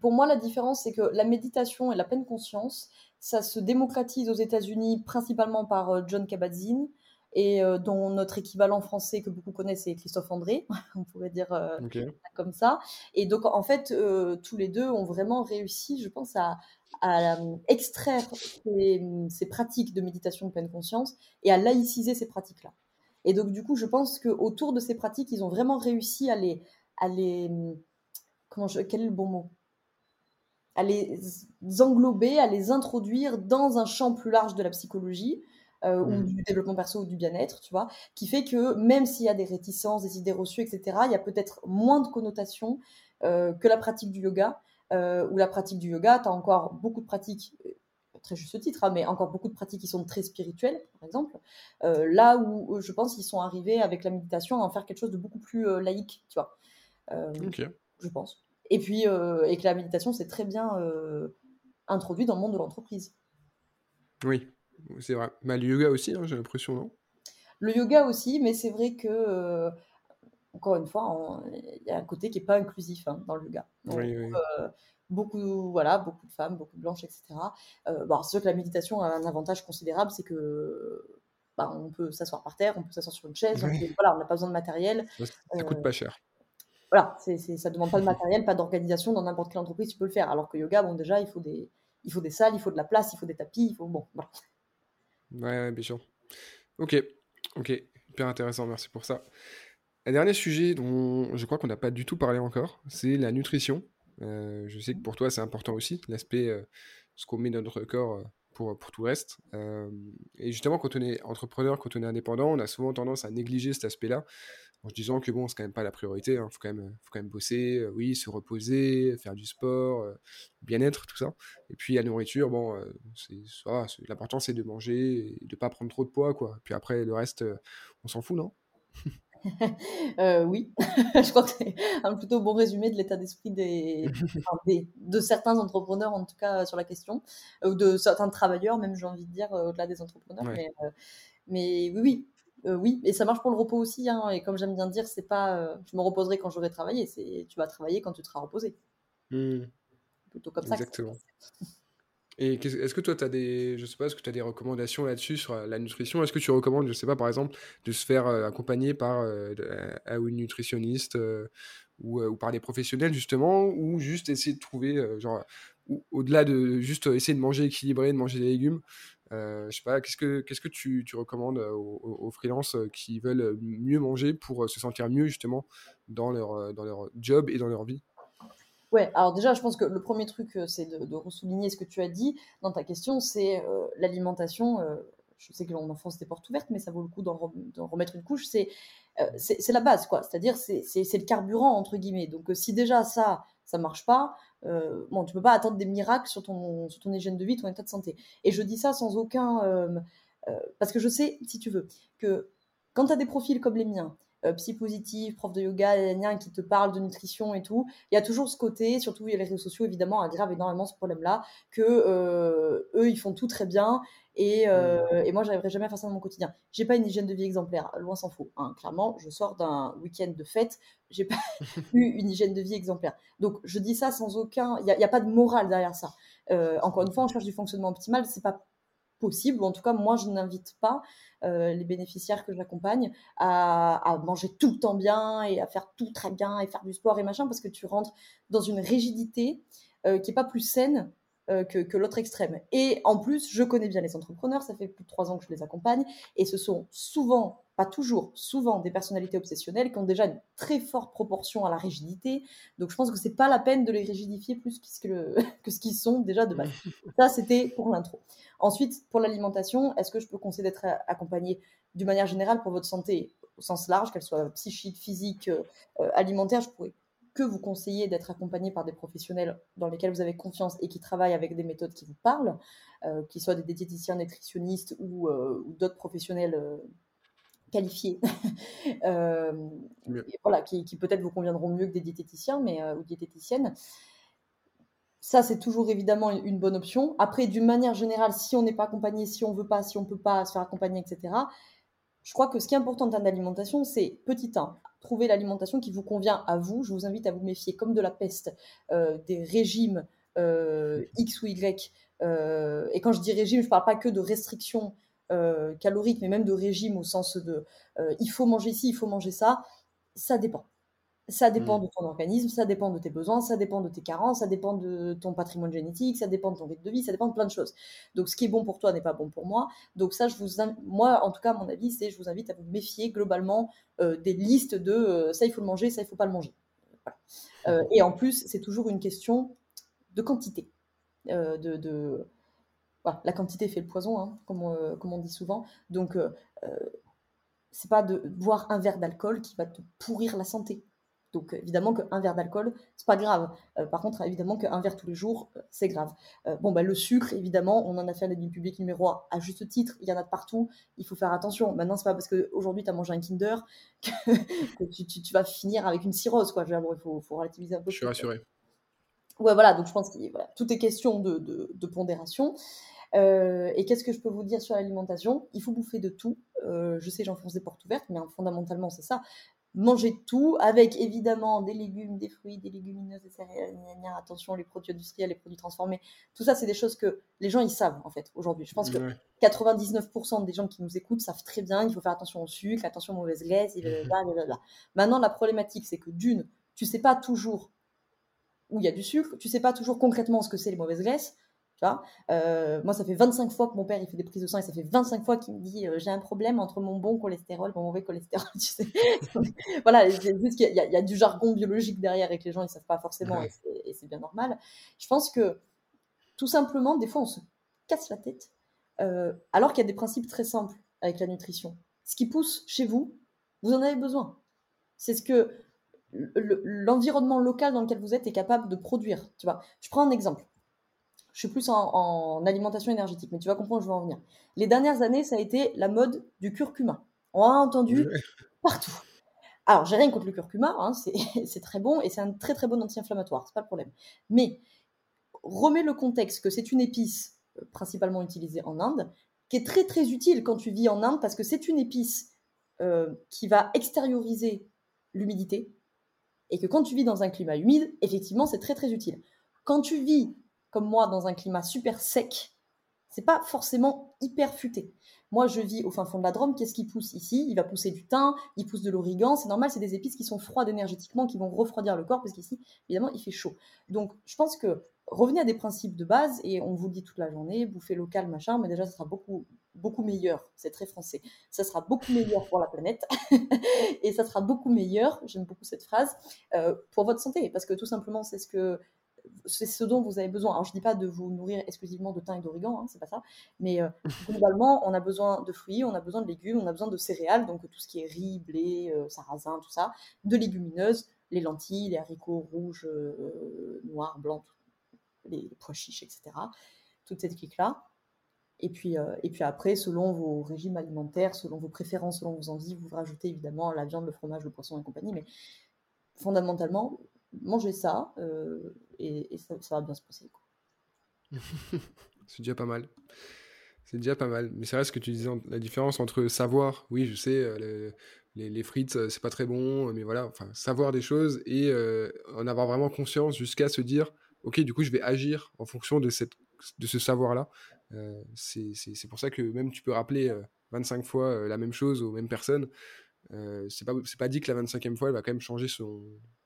pour moi, la différence, c'est que la méditation et la pleine conscience, ça se démocratise aux États-Unis principalement par euh, John Kabat-Zinn et dont notre équivalent français que beaucoup connaissent c'est Christophe André, on pourrait dire comme ça. Et donc en fait, tous les deux ont vraiment réussi, je pense, à, à extraire ces, pratiques de méditation de pleine conscience et à laïciser ces pratiques-là. Et donc, du coup, je pense qu'autour de ces pratiques, ils ont vraiment réussi à les. À les comment je, quel est le bon mot? À les englober, à les introduire dans un champ plus large de la psychologie. Euh, ou mmh. du développement perso ou du bien-être, tu vois, qui fait que même s'il y a des réticences, des idées reçues, etc., il y a peut-être moins de connotations euh, que la pratique du yoga, euh, ou la pratique du yoga, tu as encore beaucoup de pratiques très juste titre, hein, mais encore beaucoup de pratiques qui sont très spirituelles, par exemple. Euh, là où je pense qu'ils sont arrivés avec la méditation à en faire quelque chose de beaucoup plus euh, laïque, tu vois. Euh, je pense. Et puis, et que la méditation, c'est très bien introduit dans le monde de l'entreprise. Oui, c'est vrai. Mais le yoga aussi, hein, j'ai l'impression, non? Le yoga aussi, mais c'est vrai que encore une fois, il y a un côté qui n'est pas inclusif hein, dans le yoga. oui, oui beaucoup, voilà, beaucoup de femmes, beaucoup de blanches, etc. Euh, bon, c'est sûr que la méditation a un avantage considérable, c'est que bah, on peut s'asseoir par terre, on peut s'asseoir sur une chaise, voilà, on n'a pas besoin de matériel. Ça, ne coûte pas cher. Voilà, c'est, ça ne demande pas de matériel, pas d'organisation dans n'importe quelle entreprise, tu peux le faire. Alors que yoga, bon, déjà, il faut des, il faut des salles, il faut de la place, il faut des tapis, il faut. Bon, voilà. Ouais, bien sûr. Ok, ok, hyper intéressant, merci pour ça. Un dernier sujet dont je crois qu'on n'a pas du tout parlé encore, c'est la nutrition. Euh, je sais que pour toi, c'est important aussi, l'aspect, euh, ce qu'on met dans notre corps euh, pour, pour tout le reste. et justement, quand on est entrepreneur, quand on est indépendant, on a souvent tendance à négliger cet aspect-là, en se disant que bon, c'est quand même pas la priorité, il hein. faut, quand même, faut quand même bosser, oui, se reposer, faire du sport, bien-être, tout ça. Et puis la nourriture, bon, c'est, l'important c'est de manger et de pas prendre trop de poids, quoi. Puis après, le reste, on s'en fout, non? euh, oui, je crois que c'est un plutôt bon résumé de l'état d'esprit des, de certains entrepreneurs, en tout cas sur la question, ou euh, de certains travailleurs, même j'ai envie de dire, euh, au-delà des entrepreneurs. Mais, oui, oui, oui, et ça marche pour le repos aussi. Hein, et comme j'aime bien dire, c'est pas je me reposerai quand j'aurai travaillé, c'est tu vas travailler quand tu te seras reposé. Mmh. Plutôt comme ça. Exactement. Et est-ce que toi, tu as des, je sais pas, est-ce que des recommandations là-dessus sur la nutrition? Est-ce que tu recommandes, je sais pas, par exemple, de se faire euh, accompagner par euh, une nutritionniste euh, ou, par des professionnels justement, ou juste essayer de trouver, genre, au-delà de juste essayer de manger équilibré, de manger des légumes, je sais pas, qu'est-ce que, qu'est-ce que tu, tu recommandes aux, aux freelances qui veulent mieux manger pour se sentir mieux justement dans leur, dans leur job et dans leur vie? Ouais, alors déjà, je pense que le premier truc, euh, c'est de, de souligner ce que tu as dit dans ta question, c'est euh, l'alimentation. Euh, je sais que l'on enfonce des portes ouvertes, mais ça vaut le coup d'en remettre une couche. C'est la base, quoi. C'est-à-dire, c'est le carburant, entre guillemets. Donc, si déjà ça, ça marche pas, bon, tu peux pas attendre des miracles sur ton, sur ton hygiène de vie, ton état de santé. Et je dis ça sans aucun. parce que je sais, si tu veux, que quand tu as des profils comme les miens, euh, psy positive, prof de yoga, qui te parle de nutrition et tout, il y a toujours ce côté, surtout les réseaux sociaux évidemment aggravent énormément ce problème-là, que euh, eux ils font tout très bien et, euh, et moi j'arriverai jamais à faire ça dans mon quotidien. J'ai pas une hygiène de vie exemplaire, loin s'en faut. Hein. Clairement, je sors d'un week-end de fête, j'ai pas eu une hygiène de vie exemplaire. Donc je dis ça sans aucun, il n'y a, a, pas de morale derrière ça. encore une fois, on cherche du fonctionnement optimal, c'est pas possible, ou en tout cas, moi, je n'invite pas euh, les bénéficiaires que j'accompagne à, manger tout le temps bien et à faire tout très bien et faire du sport et machin, parce que tu rentres dans une rigidité euh, qui n'est pas plus saine euh, que, l'autre extrême. Et en plus, je connais bien les entrepreneurs, ça fait plus de trois ans que je les accompagne, et ce sont souvent, pas toujours, souvent des personnalités obsessionnelles qui ont déjà une très forte proportion à la rigidité. Donc je pense que c'est pas la peine de les rigidifier plus que, que ce qu'ils sont déjà de base. Ça, c'était pour l'intro. Ensuite, pour l'alimentation, est-ce que je peux conseiller d'être accompagné d'une manière générale pour votre santé au sens large, qu'elle soit psychique, physique, euh, alimentaire? Je pourrais que vous conseillez d'être accompagné par des professionnels dans lesquels vous avez confiance et qui travaillent avec des méthodes qui vous parlent, euh, qu'ils soient des diététiciens, nutritionnistes ou, euh, d'autres professionnels euh, qualifiés, voilà, qui, peut-être vous conviendront mieux que des diététiciens mais, ou diététiciennes. Ça, c'est toujours évidemment une bonne option. Après, d'une manière générale, si on n'est pas accompagné, si on veut pas, si on peut pas se faire accompagner, etc., je crois que ce qui est important dans l'alimentation, c'est petit 1, trouver l'alimentation qui vous convient à vous. Je vous invite à vous méfier comme de la peste euh, des régimes euh, X ou Y. Euh, et quand je dis régime, je ne parle pas que de restrictions calorique, mais même de régime au sens de il faut manger ci, il faut manger ça, ça dépend. Ça dépend mmh. de ton organisme, ça dépend de tes besoins, ça dépend de tes carences, ça dépend de ton patrimoine génétique, ça dépend de ton rythme de vie, ça dépend de plein de choses. Donc, ce qui est bon pour toi n'est pas bon pour moi. Donc, ça, je vous, moi, en tout cas, mon avis, c'est je vous invite à vous méfier globalement euh, des listes de euh, ça, il faut le manger, ça, il faut pas le manger. Euh, et en plus, c'est toujours une question de quantité. de, la quantité fait le poison, hein, comme, on, comme, on, dit souvent. Donc, c'est pas de boire un verre d'alcool qui va te pourrir la santé. Donc évidemment qu'un verre d'alcool, c'est pas grave. Euh, par contre, évidemment qu'un verre tous les jours, euh, c'est grave. Euh, bon, bah, le sucre, évidemment, on en a fait un ennemi public numéro 1 à juste titre. Il y en a de partout. Il faut faire attention. Maintenant, c'est pas parce qu'aujourd'hui tu as mangé un Kinder que, tu, vas finir avec une cirrhose. Quoi. il faut, relativiser un peu. Je suis rassuré. Ouais, voilà. Donc je pense que tout est question de, pondération. et qu'est-ce que je peux vous dire sur l'alimentation? Il faut bouffer de tout. je sais, j'enfonce des portes ouvertes, mais hein, fondamentalement, c'est ça manger tout, avec évidemment des légumes, des fruits, des légumineuses, des céréales, attention, les produits industriels, les produits transformés. Tout ça, c'est des choses que les gens, ils savent, en fait, aujourd'hui. Je pense que 99% des gens qui nous écoutent savent très bien, il faut faire attention au sucre, attention aux mauvaises graisses, blablabla. Maintenant, la problématique, c'est que d'une, tu sais pas toujours où il y a du sucre, tu sais pas toujours concrètement ce que c'est les mauvaises graisses, euh, moi, ça fait 25 fois que mon père il fait des prises de sang et ça fait 25 fois qu'il me dit euh, j'ai un problème entre mon bon cholestérol et mon mauvais cholestérol. Tu sais voilà, juste qu'il y, y, a du jargon biologique derrière et que les gens ils savent pas forcément et c'est bien normal. Je pense que tout simplement, des fois, on se casse la tête euh, alors qu'il y a des principes très simples avec la nutrition. Ce qui pousse chez vous, vous en avez besoin. C'est ce que l'environnement local dans lequel vous êtes est capable de produire. Tu vois, je prends un exemple je suis plus en, alimentation énergétique, mais tu vas comprendre où je veux en venir. Les dernières années, ça a été la mode du curcuma. On a entendu partout. Alors, j'ai rien contre le curcuma, hein, c'est très bon et c'est un très très bon anti-inflammatoire, c'est pas le problème. Mais remets le contexte que c'est une épice euh, principalement utilisée en Inde, qui est très très utile quand tu vis en Inde parce que c'est une épice euh, qui va extérioriser l'humidité et que quand tu vis dans un climat humide, effectivement, c'est très très utile. Quand tu vis comme moi dans un climat super sec, c'est pas forcément hyper futé. Moi, je vis au fin fond de la Drôme. Qu'est-ce qui pousse ici? Il va pousser du thym, il pousse de l'origan. C'est normal, c'est des épices qui sont froides énergétiquement, qui vont refroidir le corps, parce qu'ici, évidemment, il fait chaud. Donc, je pense que revenez à des principes de base, et on vous dit toute la journée, bouffer local, machin, mais déjà, ça sera beaucoup, beaucoup meilleur. C'est très français. Ça sera beaucoup meilleur pour la planète, et ça sera beaucoup meilleur, j'aime beaucoup cette phrase, euh, pour votre santé, parce que tout simplement, c'est ce que c'est ce dont vous avez besoin. Alors, je ne dis pas de vous nourrir exclusivement de thym et d'origan, hein, c'est pas ça. Mais euh, globalement, on a besoin de fruits, on a besoin de légumes, on a besoin de céréales, donc tout ce qui est riz, blé, euh, sarrasin, tout ça, de légumineuses, les lentilles, les haricots rouges, euh, noirs, blancs, les, pois chiches, etc. Toute cette clique-là. Et puis, et puis après, selon vos régimes alimentaires, selon vos préférences, selon vos envies, vous rajoutez évidemment la viande, le fromage, le poisson et compagnie. Mais fondamentalement, mangez ça et, ça, va bien se passer. c'est déjà pas mal. C'est déjà pas mal. Mais c'est vrai ce que tu disais, la différence entre savoir, oui, je sais, euh, les, les, frites, euh, c'est pas très bon, mais voilà, enfin, savoir des choses et euh, en avoir vraiment conscience jusqu'à se dire, ok, du coup, je vais agir en fonction de, cette, de ce savoir-là. c'est pour ça que même tu peux rappeler 25 fois la même chose aux mêmes personnes. c'est pas, pas dit que la 25e fois, elle va quand même changer son,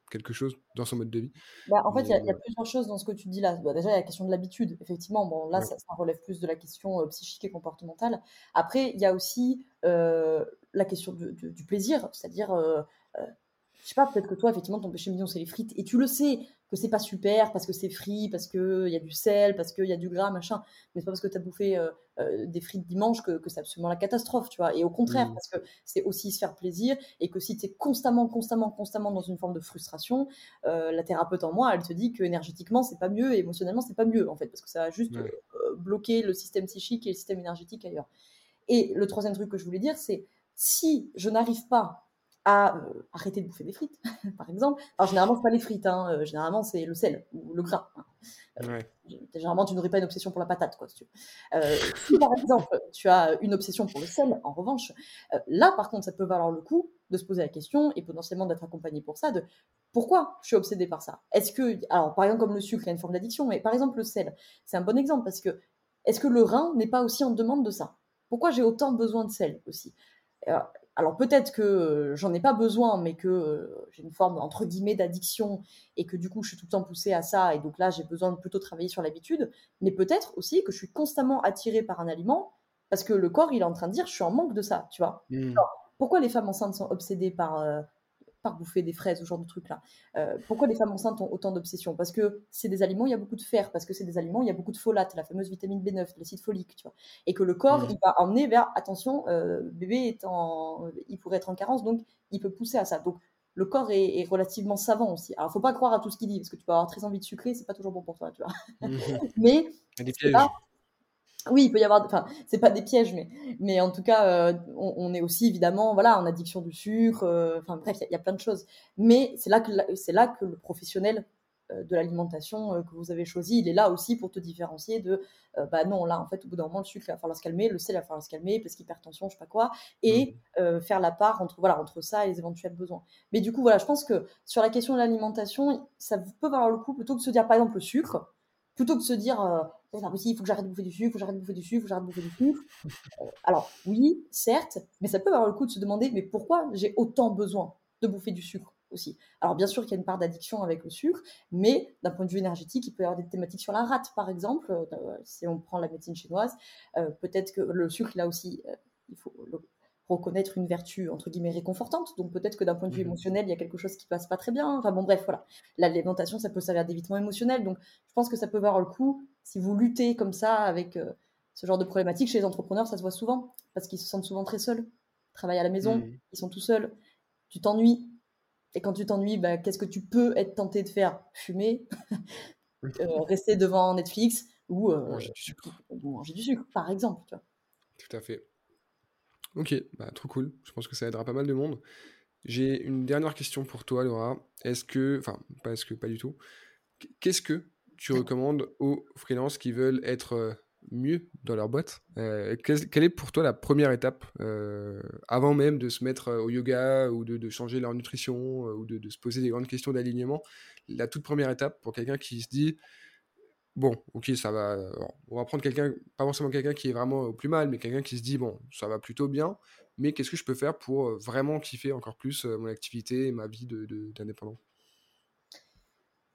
quelque chose dans son mode de vie. Bah, en fait, il y, a plusieurs choses dans ce que tu dis là. Bah, déjà, il y a la question de l'habitude. Effectivement, bon, là, ça, relève plus de la question euh, psychique et comportementale. Après, il y a aussi euh, la question du plaisir, c'est-à-dire, euh, je sais pas, peut-être que toi, effectivement, ton péché mignon, c'est les frites, et tu le sais que c'est pas super parce que c'est frit, parce qu'il y a du sel, parce qu'il y a du gras, machin, mais c'est pas parce que tu as bouffé euh, euh, des frites dimanche que, c'est absolument la catastrophe, tu vois. Et au contraire, mmh. parce que c'est aussi se faire plaisir, et que si tu es constamment, constamment, constamment dans une forme de frustration, euh, la thérapeute en moi, elle te dit que énergétiquement, c'est pas mieux, et émotionnellement, c'est pas mieux, en fait, parce que ça va juste bloquer le système psychique et le système énergétique ailleurs. Et le troisième truc que je voulais dire, c'est si je n'arrive pas à euh, arrêter de bouffer des frites, par exemple. Alors, généralement, c'est pas les frites, hein. euh, généralement, c'est le sel ou le gras. Hein. Euh, généralement, tu n'aurais pas une obsession pour la patate, quoi, si tu par exemple, tu as une obsession pour le sel, en revanche, là, par contre, ça peut valoir le coup de se poser la question et potentiellement d'être accompagné pour ça, de pourquoi je suis obsédé par ça? Est-ce que, alors, par exemple, comme le sucre, il y a une forme d'addiction, mais par exemple, le sel, c'est un bon exemple parce que est-ce que le rein n'est pas aussi en demande de ça? Pourquoi j'ai autant besoin de sel aussi? Alors peut-être que j'en ai pas besoin, mais que j'ai une forme entre guillemets d'addiction et que du coup je suis tout le temps poussée à ça et donc là j'ai besoin de plutôt travailler sur l'habitude. Mais peut-être aussi que je suis constamment attirée par un aliment parce que le corps il est en train de dire je suis en manque de ça, tu vois. Mmh. pourquoi les femmes enceintes sont obsédées par par bouffer des fraises, ce genre de trucs-là. Euh, pourquoi les femmes enceintes ont autant d'obsessions? Parce que c'est des aliments, il y a beaucoup de fer, parce que c'est des aliments, il y a beaucoup de folate, la fameuse vitamine B9, l'acide folique, tu vois. Et que le corps, mmh. il va emmener vers, attention, euh, bébé est en, il pourrait être en carence, donc il peut pousser à ça. Donc le corps est, relativement savant aussi. Alors, faut pas croire à tout ce qu'il dit, parce que tu peux avoir très envie de sucrer, c'est pas toujours bon pour toi, tu vois. Mmh. Mais oui, il peut y avoir, enfin, c'est pas des pièges, mais, mais en tout cas, euh, on, est aussi évidemment, voilà, en addiction du sucre, euh, enfin bref, il y, a plein de choses. Mais c'est là que c'est là que le professionnel euh, de l'alimentation que vous avez choisi, il est là aussi pour te différencier de, bah non, là, en fait, au bout d'un moment, le sucre, il va falloir se calmer, le sel, il va falloir se calmer, parce qu'hypertension, je sais pas quoi, et faire la part entre, voilà, entre ça et les éventuels besoins. Mais du coup, voilà, je pense que sur la question de l'alimentation, ça peut valoir le coup plutôt que de se dire, par exemple, le sucre, plutôt que de se dire c'est pas possible, il faut que j'arrête de bouffer du sucre, il faut que j'arrête de bouffer du sucre, il faut que j'arrête de bouffer du sucre. Euh, alors oui, certes, mais ça peut avoir le coup de se demander mais pourquoi j'ai autant besoin de bouffer du sucre aussi? Alors bien sûr qu'il y a une part d'addiction avec le sucre, mais d'un point de vue énergétique, il peut y avoir des thématiques sur la rate par exemple, euh, si on prend la médecine chinoise, peut-être que le sucre là aussi, il faut reconnaître une vertu entre guillemets réconfortante. Donc peut-être que d'un point de vue mmh émotionnel, il y a quelque chose qui passe pas très bien. Enfin bon, bref, voilà. L'alimentation, ça peut servir d'évitement émotionnel. Donc je pense que ça peut avoir le coup si vous luttez comme ça avec euh, ce genre de problématique chez les entrepreneurs, ça se voit souvent parce qu'ils se sentent souvent très seuls. Ils travaillent à la maison, mmh. ils sont tout seuls. Tu t'ennuies. Et quand tu t'ennuies, bah, qu'est-ce que tu peux être tenté de faire? Fumer, euh, rester devant Netflix ou, euh, manger du sucre. ou manger du sucre, par exemple. Tu vois. Tout à fait. Ok, bah, trop cool. Je pense que ça aidera pas mal de monde. J'ai une dernière question pour toi, Laura. Est-ce que, enfin, pas est-ce que, pas du tout. Qu'est-ce que tu recommandes aux freelances qui veulent être euh, mieux dans leur boîte? Euh, Quelle est pour toi la première étape euh, avant même de se mettre au yoga ou de, changer leur nutrition ou de, de, se poser des grandes questions d'alignement? La toute première étape pour quelqu'un qui se dit bon, ok, ça va. On va prendre quelqu'un, pas forcément quelqu'un qui est vraiment au plus mal, mais quelqu'un qui se dit, bon, ça va plutôt bien, mais qu'est-ce que je peux faire pour euh, vraiment kiffer encore plus euh, mon activité et ma vie d'indépendant de,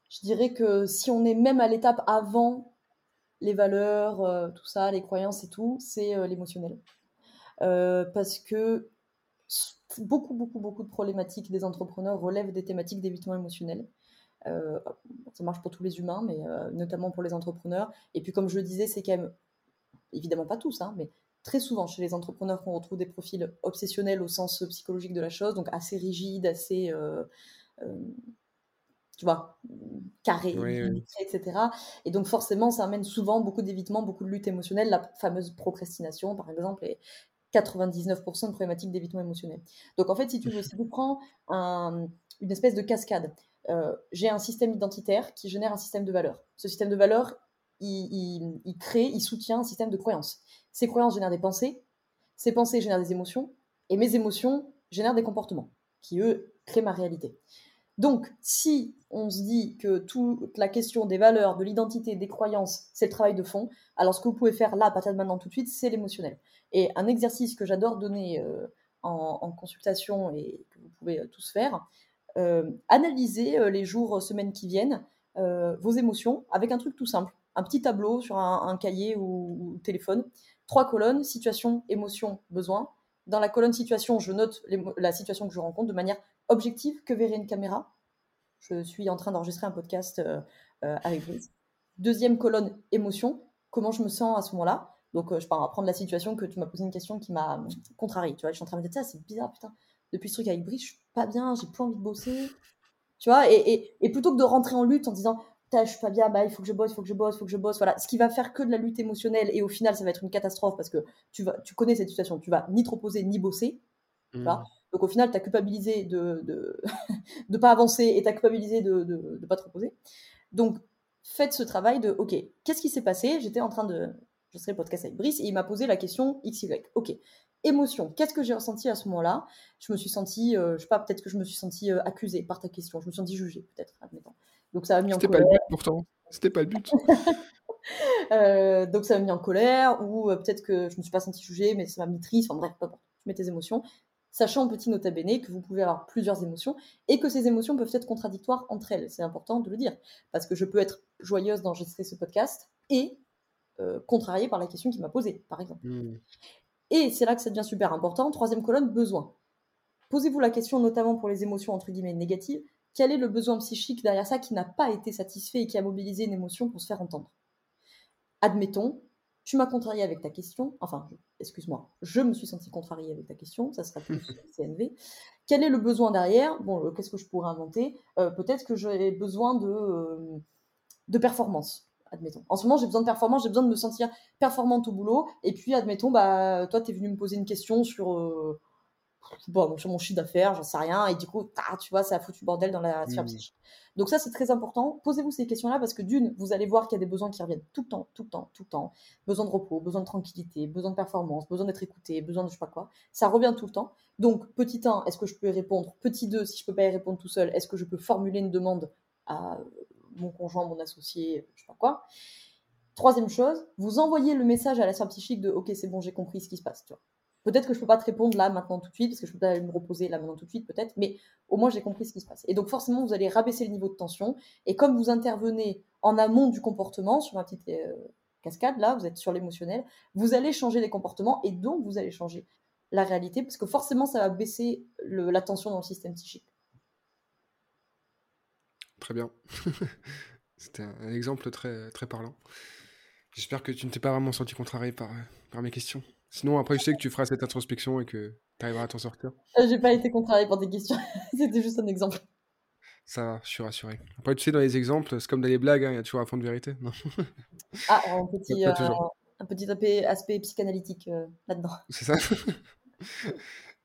Je dirais que si on est même à l'étape avant les valeurs, euh, tout ça, les croyances et tout, c'est l'émotionnel. parce que beaucoup, beaucoup, beaucoup de problématiques des entrepreneurs relèvent des thématiques d'évitement émotionnel. Euh, ça marche pour tous les humains, mais euh, notamment pour les entrepreneurs. Et puis, comme je le disais, c'est quand même, évidemment pas tous, hein, mais très souvent chez les entrepreneurs qu'on retrouve des profils obsessionnels au sens psychologique de la chose, donc assez rigides, assez, euh, tu vois, carrés, etc. Et donc forcément, ça amène souvent beaucoup d'évitement, beaucoup de lutte émotionnelle, la fameuse procrastination, par exemple, et 99% de problématiques d'évitement émotionnel. Donc en fait, si tu veux, si tu prends une espèce de cascade, j'ai un système identitaire qui génère un système de valeurs. Ce système de valeurs, il, crée, il soutient un système de croyances. Ces croyances génèrent des pensées, ces pensées génèrent des émotions, et mes émotions génèrent des comportements qui, eux, créent ma réalité. Donc, si on se dit que toute la question des valeurs, de l'identité, des croyances, c'est le travail de fond, alors ce que vous pouvez faire là, à partir de maintenant, tout de suite, c'est l'émotionnel. Et un exercice que j'adore donner euh, en, consultation et que vous pouvez euh, tous faire, euh, analyser euh, les jours, euh, semaines qui viennent, vos émotions avec un truc tout simple. Un petit tableau sur un, cahier ou, téléphone. Trois colonnes, situation, émotion, besoin. Dans la colonne situation, je note la situation que je rencontre de manière objective que verrait une caméra? Je suis en train d'enregistrer un podcast avec vous. Deuxième colonne, émotion. Comment je me sens à ce moment-là? Donc, je pars prendre la situation que tu m'as posé une question qui m'a contrarié. Tu vois, je suis en train de me dire, ça, c'est bizarre, putain depuis ce truc avec Brice, je suis pas bien, j'ai plus envie de bosser. Tu vois, et, plutôt que de rentrer en lutte en disant, je suis pas bien, bah, il faut que je bosse, il faut que je bosse, il faut que je bosse. Voilà, ce qui va faire que de la lutte émotionnelle et au final, ça va être une catastrophe parce que tu, vas, tu connais cette situation, tu vas ni trop poser ni bosser. Mmh. Donc au final, tu as culpabilisé de ne de, pas avancer et tu as culpabilisé de ne pas te reposer. Donc faites ce travail de, ok, qu'est-ce qui s'est passé? J'étais en train de, je serai podcast avec Brice et il m'a posé la question XY. Ok, émotion. Qu'est-ce que j'ai ressenti à ce moment-là? Je me suis sentie, euh, je sais pas, peut-être que je me suis sentie euh, accusée par ta question. Je me suis sentie jugée, peut-être, admettons. Donc ça a mis en C'était pas le but pourtant. C'était pas le but. Euh, donc ça m'a mis en colère, ou euh, peut-être que je me suis pas senti jugée, mais ça m'a mis triste. Enfin bref, importe. Je mets tes émotions. Sachant, petit nota bene, que vous pouvez avoir plusieurs émotions et que ces émotions peuvent être contradictoires entre elles. C'est important de le dire. Parce que je peux être joyeuse d'enregistrer ce podcast et euh, contrariée par la question qui m'a posée, par exemple. Hmm. Et c'est là que ça devient super important. Troisième colonne, besoin. Posez-vous la question, notamment pour les émotions entre guillemets négatives, quel est le besoin psychique derrière ça qui n'a pas été satisfait et qui a mobilisé une émotion pour se faire entendre? Admettons, tu m'as contrarié avec ta question, enfin, excuse-moi, je me suis sentie contrariée avec ta question, ça sera plus CNV. Quel est le besoin derrière? Bon, euh, qu'est-ce que je pourrais inventer? Euh, Peut-être que j'ai besoin de, euh, de performance, admettons. En ce moment, j'ai besoin de performance, j'ai besoin de me sentir performante au boulot, et puis, admettons, bah, toi, tu es venu me poser une question sur, euh, bon, sur mon chiffre d'affaires, j'en sais rien, et du coup, ah, tu vois, ça a foutu bordel dans la sphère psychique. Donc ça, c'est très important. Posez-vous ces questions-là parce que d'une, vous allez voir qu'il y a des besoins qui reviennent tout le temps, tout le temps, tout le temps. Besoin de repos, besoin de tranquillité, besoin de performance, besoin d'être écouté, besoin de je sais pas quoi. Ça revient tout le temps. Donc, petit 1, est-ce que je peux y répondre? Petit 2, si je peux pas y répondre tout seul, est-ce que je peux formuler une demande à mon conjoint, mon associé, je sais pas quoi Troisième chose, vous envoyez le message à la psychique de OK, c'est bon, j'ai compris ce qui se passe. Peut-être que je peux pas te répondre là, maintenant, tout de suite, parce que je peux pas me reposer là, maintenant, tout de suite, peut-être, mais au moins j'ai compris ce qui se passe. Et donc forcément, vous allez rabaisser le niveau de tension. Et comme vous intervenez en amont du comportement, sur ma petite euh, cascade, là, vous êtes sur l'émotionnel, vous allez changer les comportements et donc vous allez changer la réalité, parce que forcément, ça va baisser la tension dans le système psychique. Très bien. C'était un, un exemple très, très parlant. J'espère que tu ne t'es pas vraiment senti contrarié par, euh, par mes questions. Sinon, après, je sais que tu feras cette introspection et que tu arriveras à t'en sortir. Euh, J'ai pas été contrariée par tes questions, c'était juste un exemple. Ça va, je suis rassuré. Après, tu sais, dans les exemples, c'est comme dans les blagues, hein, il y a toujours un fond de vérité. Non? Ah, un petit, euh, un petit aspect, aspect psychanalytique euh, là-dedans. C'est ça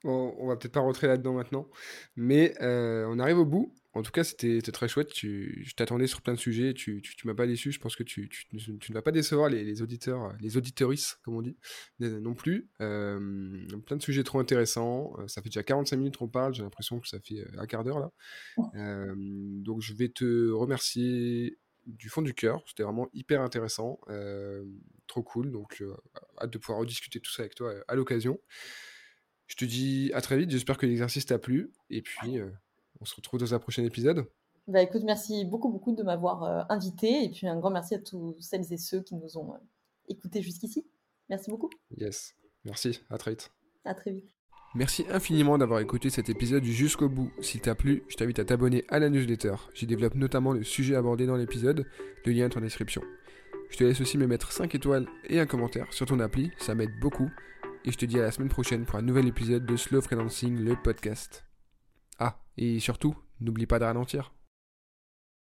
Bon, on va peut-être pas rentrer là-dedans maintenant, mais euh, on arrive au bout. En tout cas, c'était très chouette. Tu, je t'attendais sur plein de sujets. Tu, tu, tu m'as pas déçu. Je pense que tu, tu, tu ne vas pas décevoir les, les auditeurs, les auditorices, comme on dit, non plus. Euh, plein de sujets trop intéressants. Euh, Ça fait déjà 45 minutes qu'on parle. J'ai l'impression que ça fait euh, un quart d'heure là. Euh, donc, je vais te remercier du fond du cœur. C'était vraiment hyper intéressant. Euh, trop cool. Donc, hâte de pouvoir rediscuter tout ça avec toi à l'occasion. Je te dis à très vite, j'espère que l'exercice t'a plu, et puis on se retrouve dans un prochain épisode. Bah écoute, merci beaucoup, beaucoup de m'avoir euh, invité, et puis un grand merci à tous celles et ceux qui nous ont euh, écoutés jusqu'ici. Merci beaucoup. Yes, merci, à très vite. À très vite. Merci infiniment d'avoir écouté cet épisode jusqu'au bout. S'il t'a plu, je t'invite à t'abonner à la newsletter. J'y développe notamment le sujet abordé dans l'épisode, le lien est en description. Je te laisse aussi me mettre 5 étoiles et un commentaire sur ton appli, ça m'aide beaucoup. Et je te dis à la semaine prochaine pour un nouvel épisode de Slow Freelancing, le podcast. Ah, et surtout, n'oublie pas de ralentir.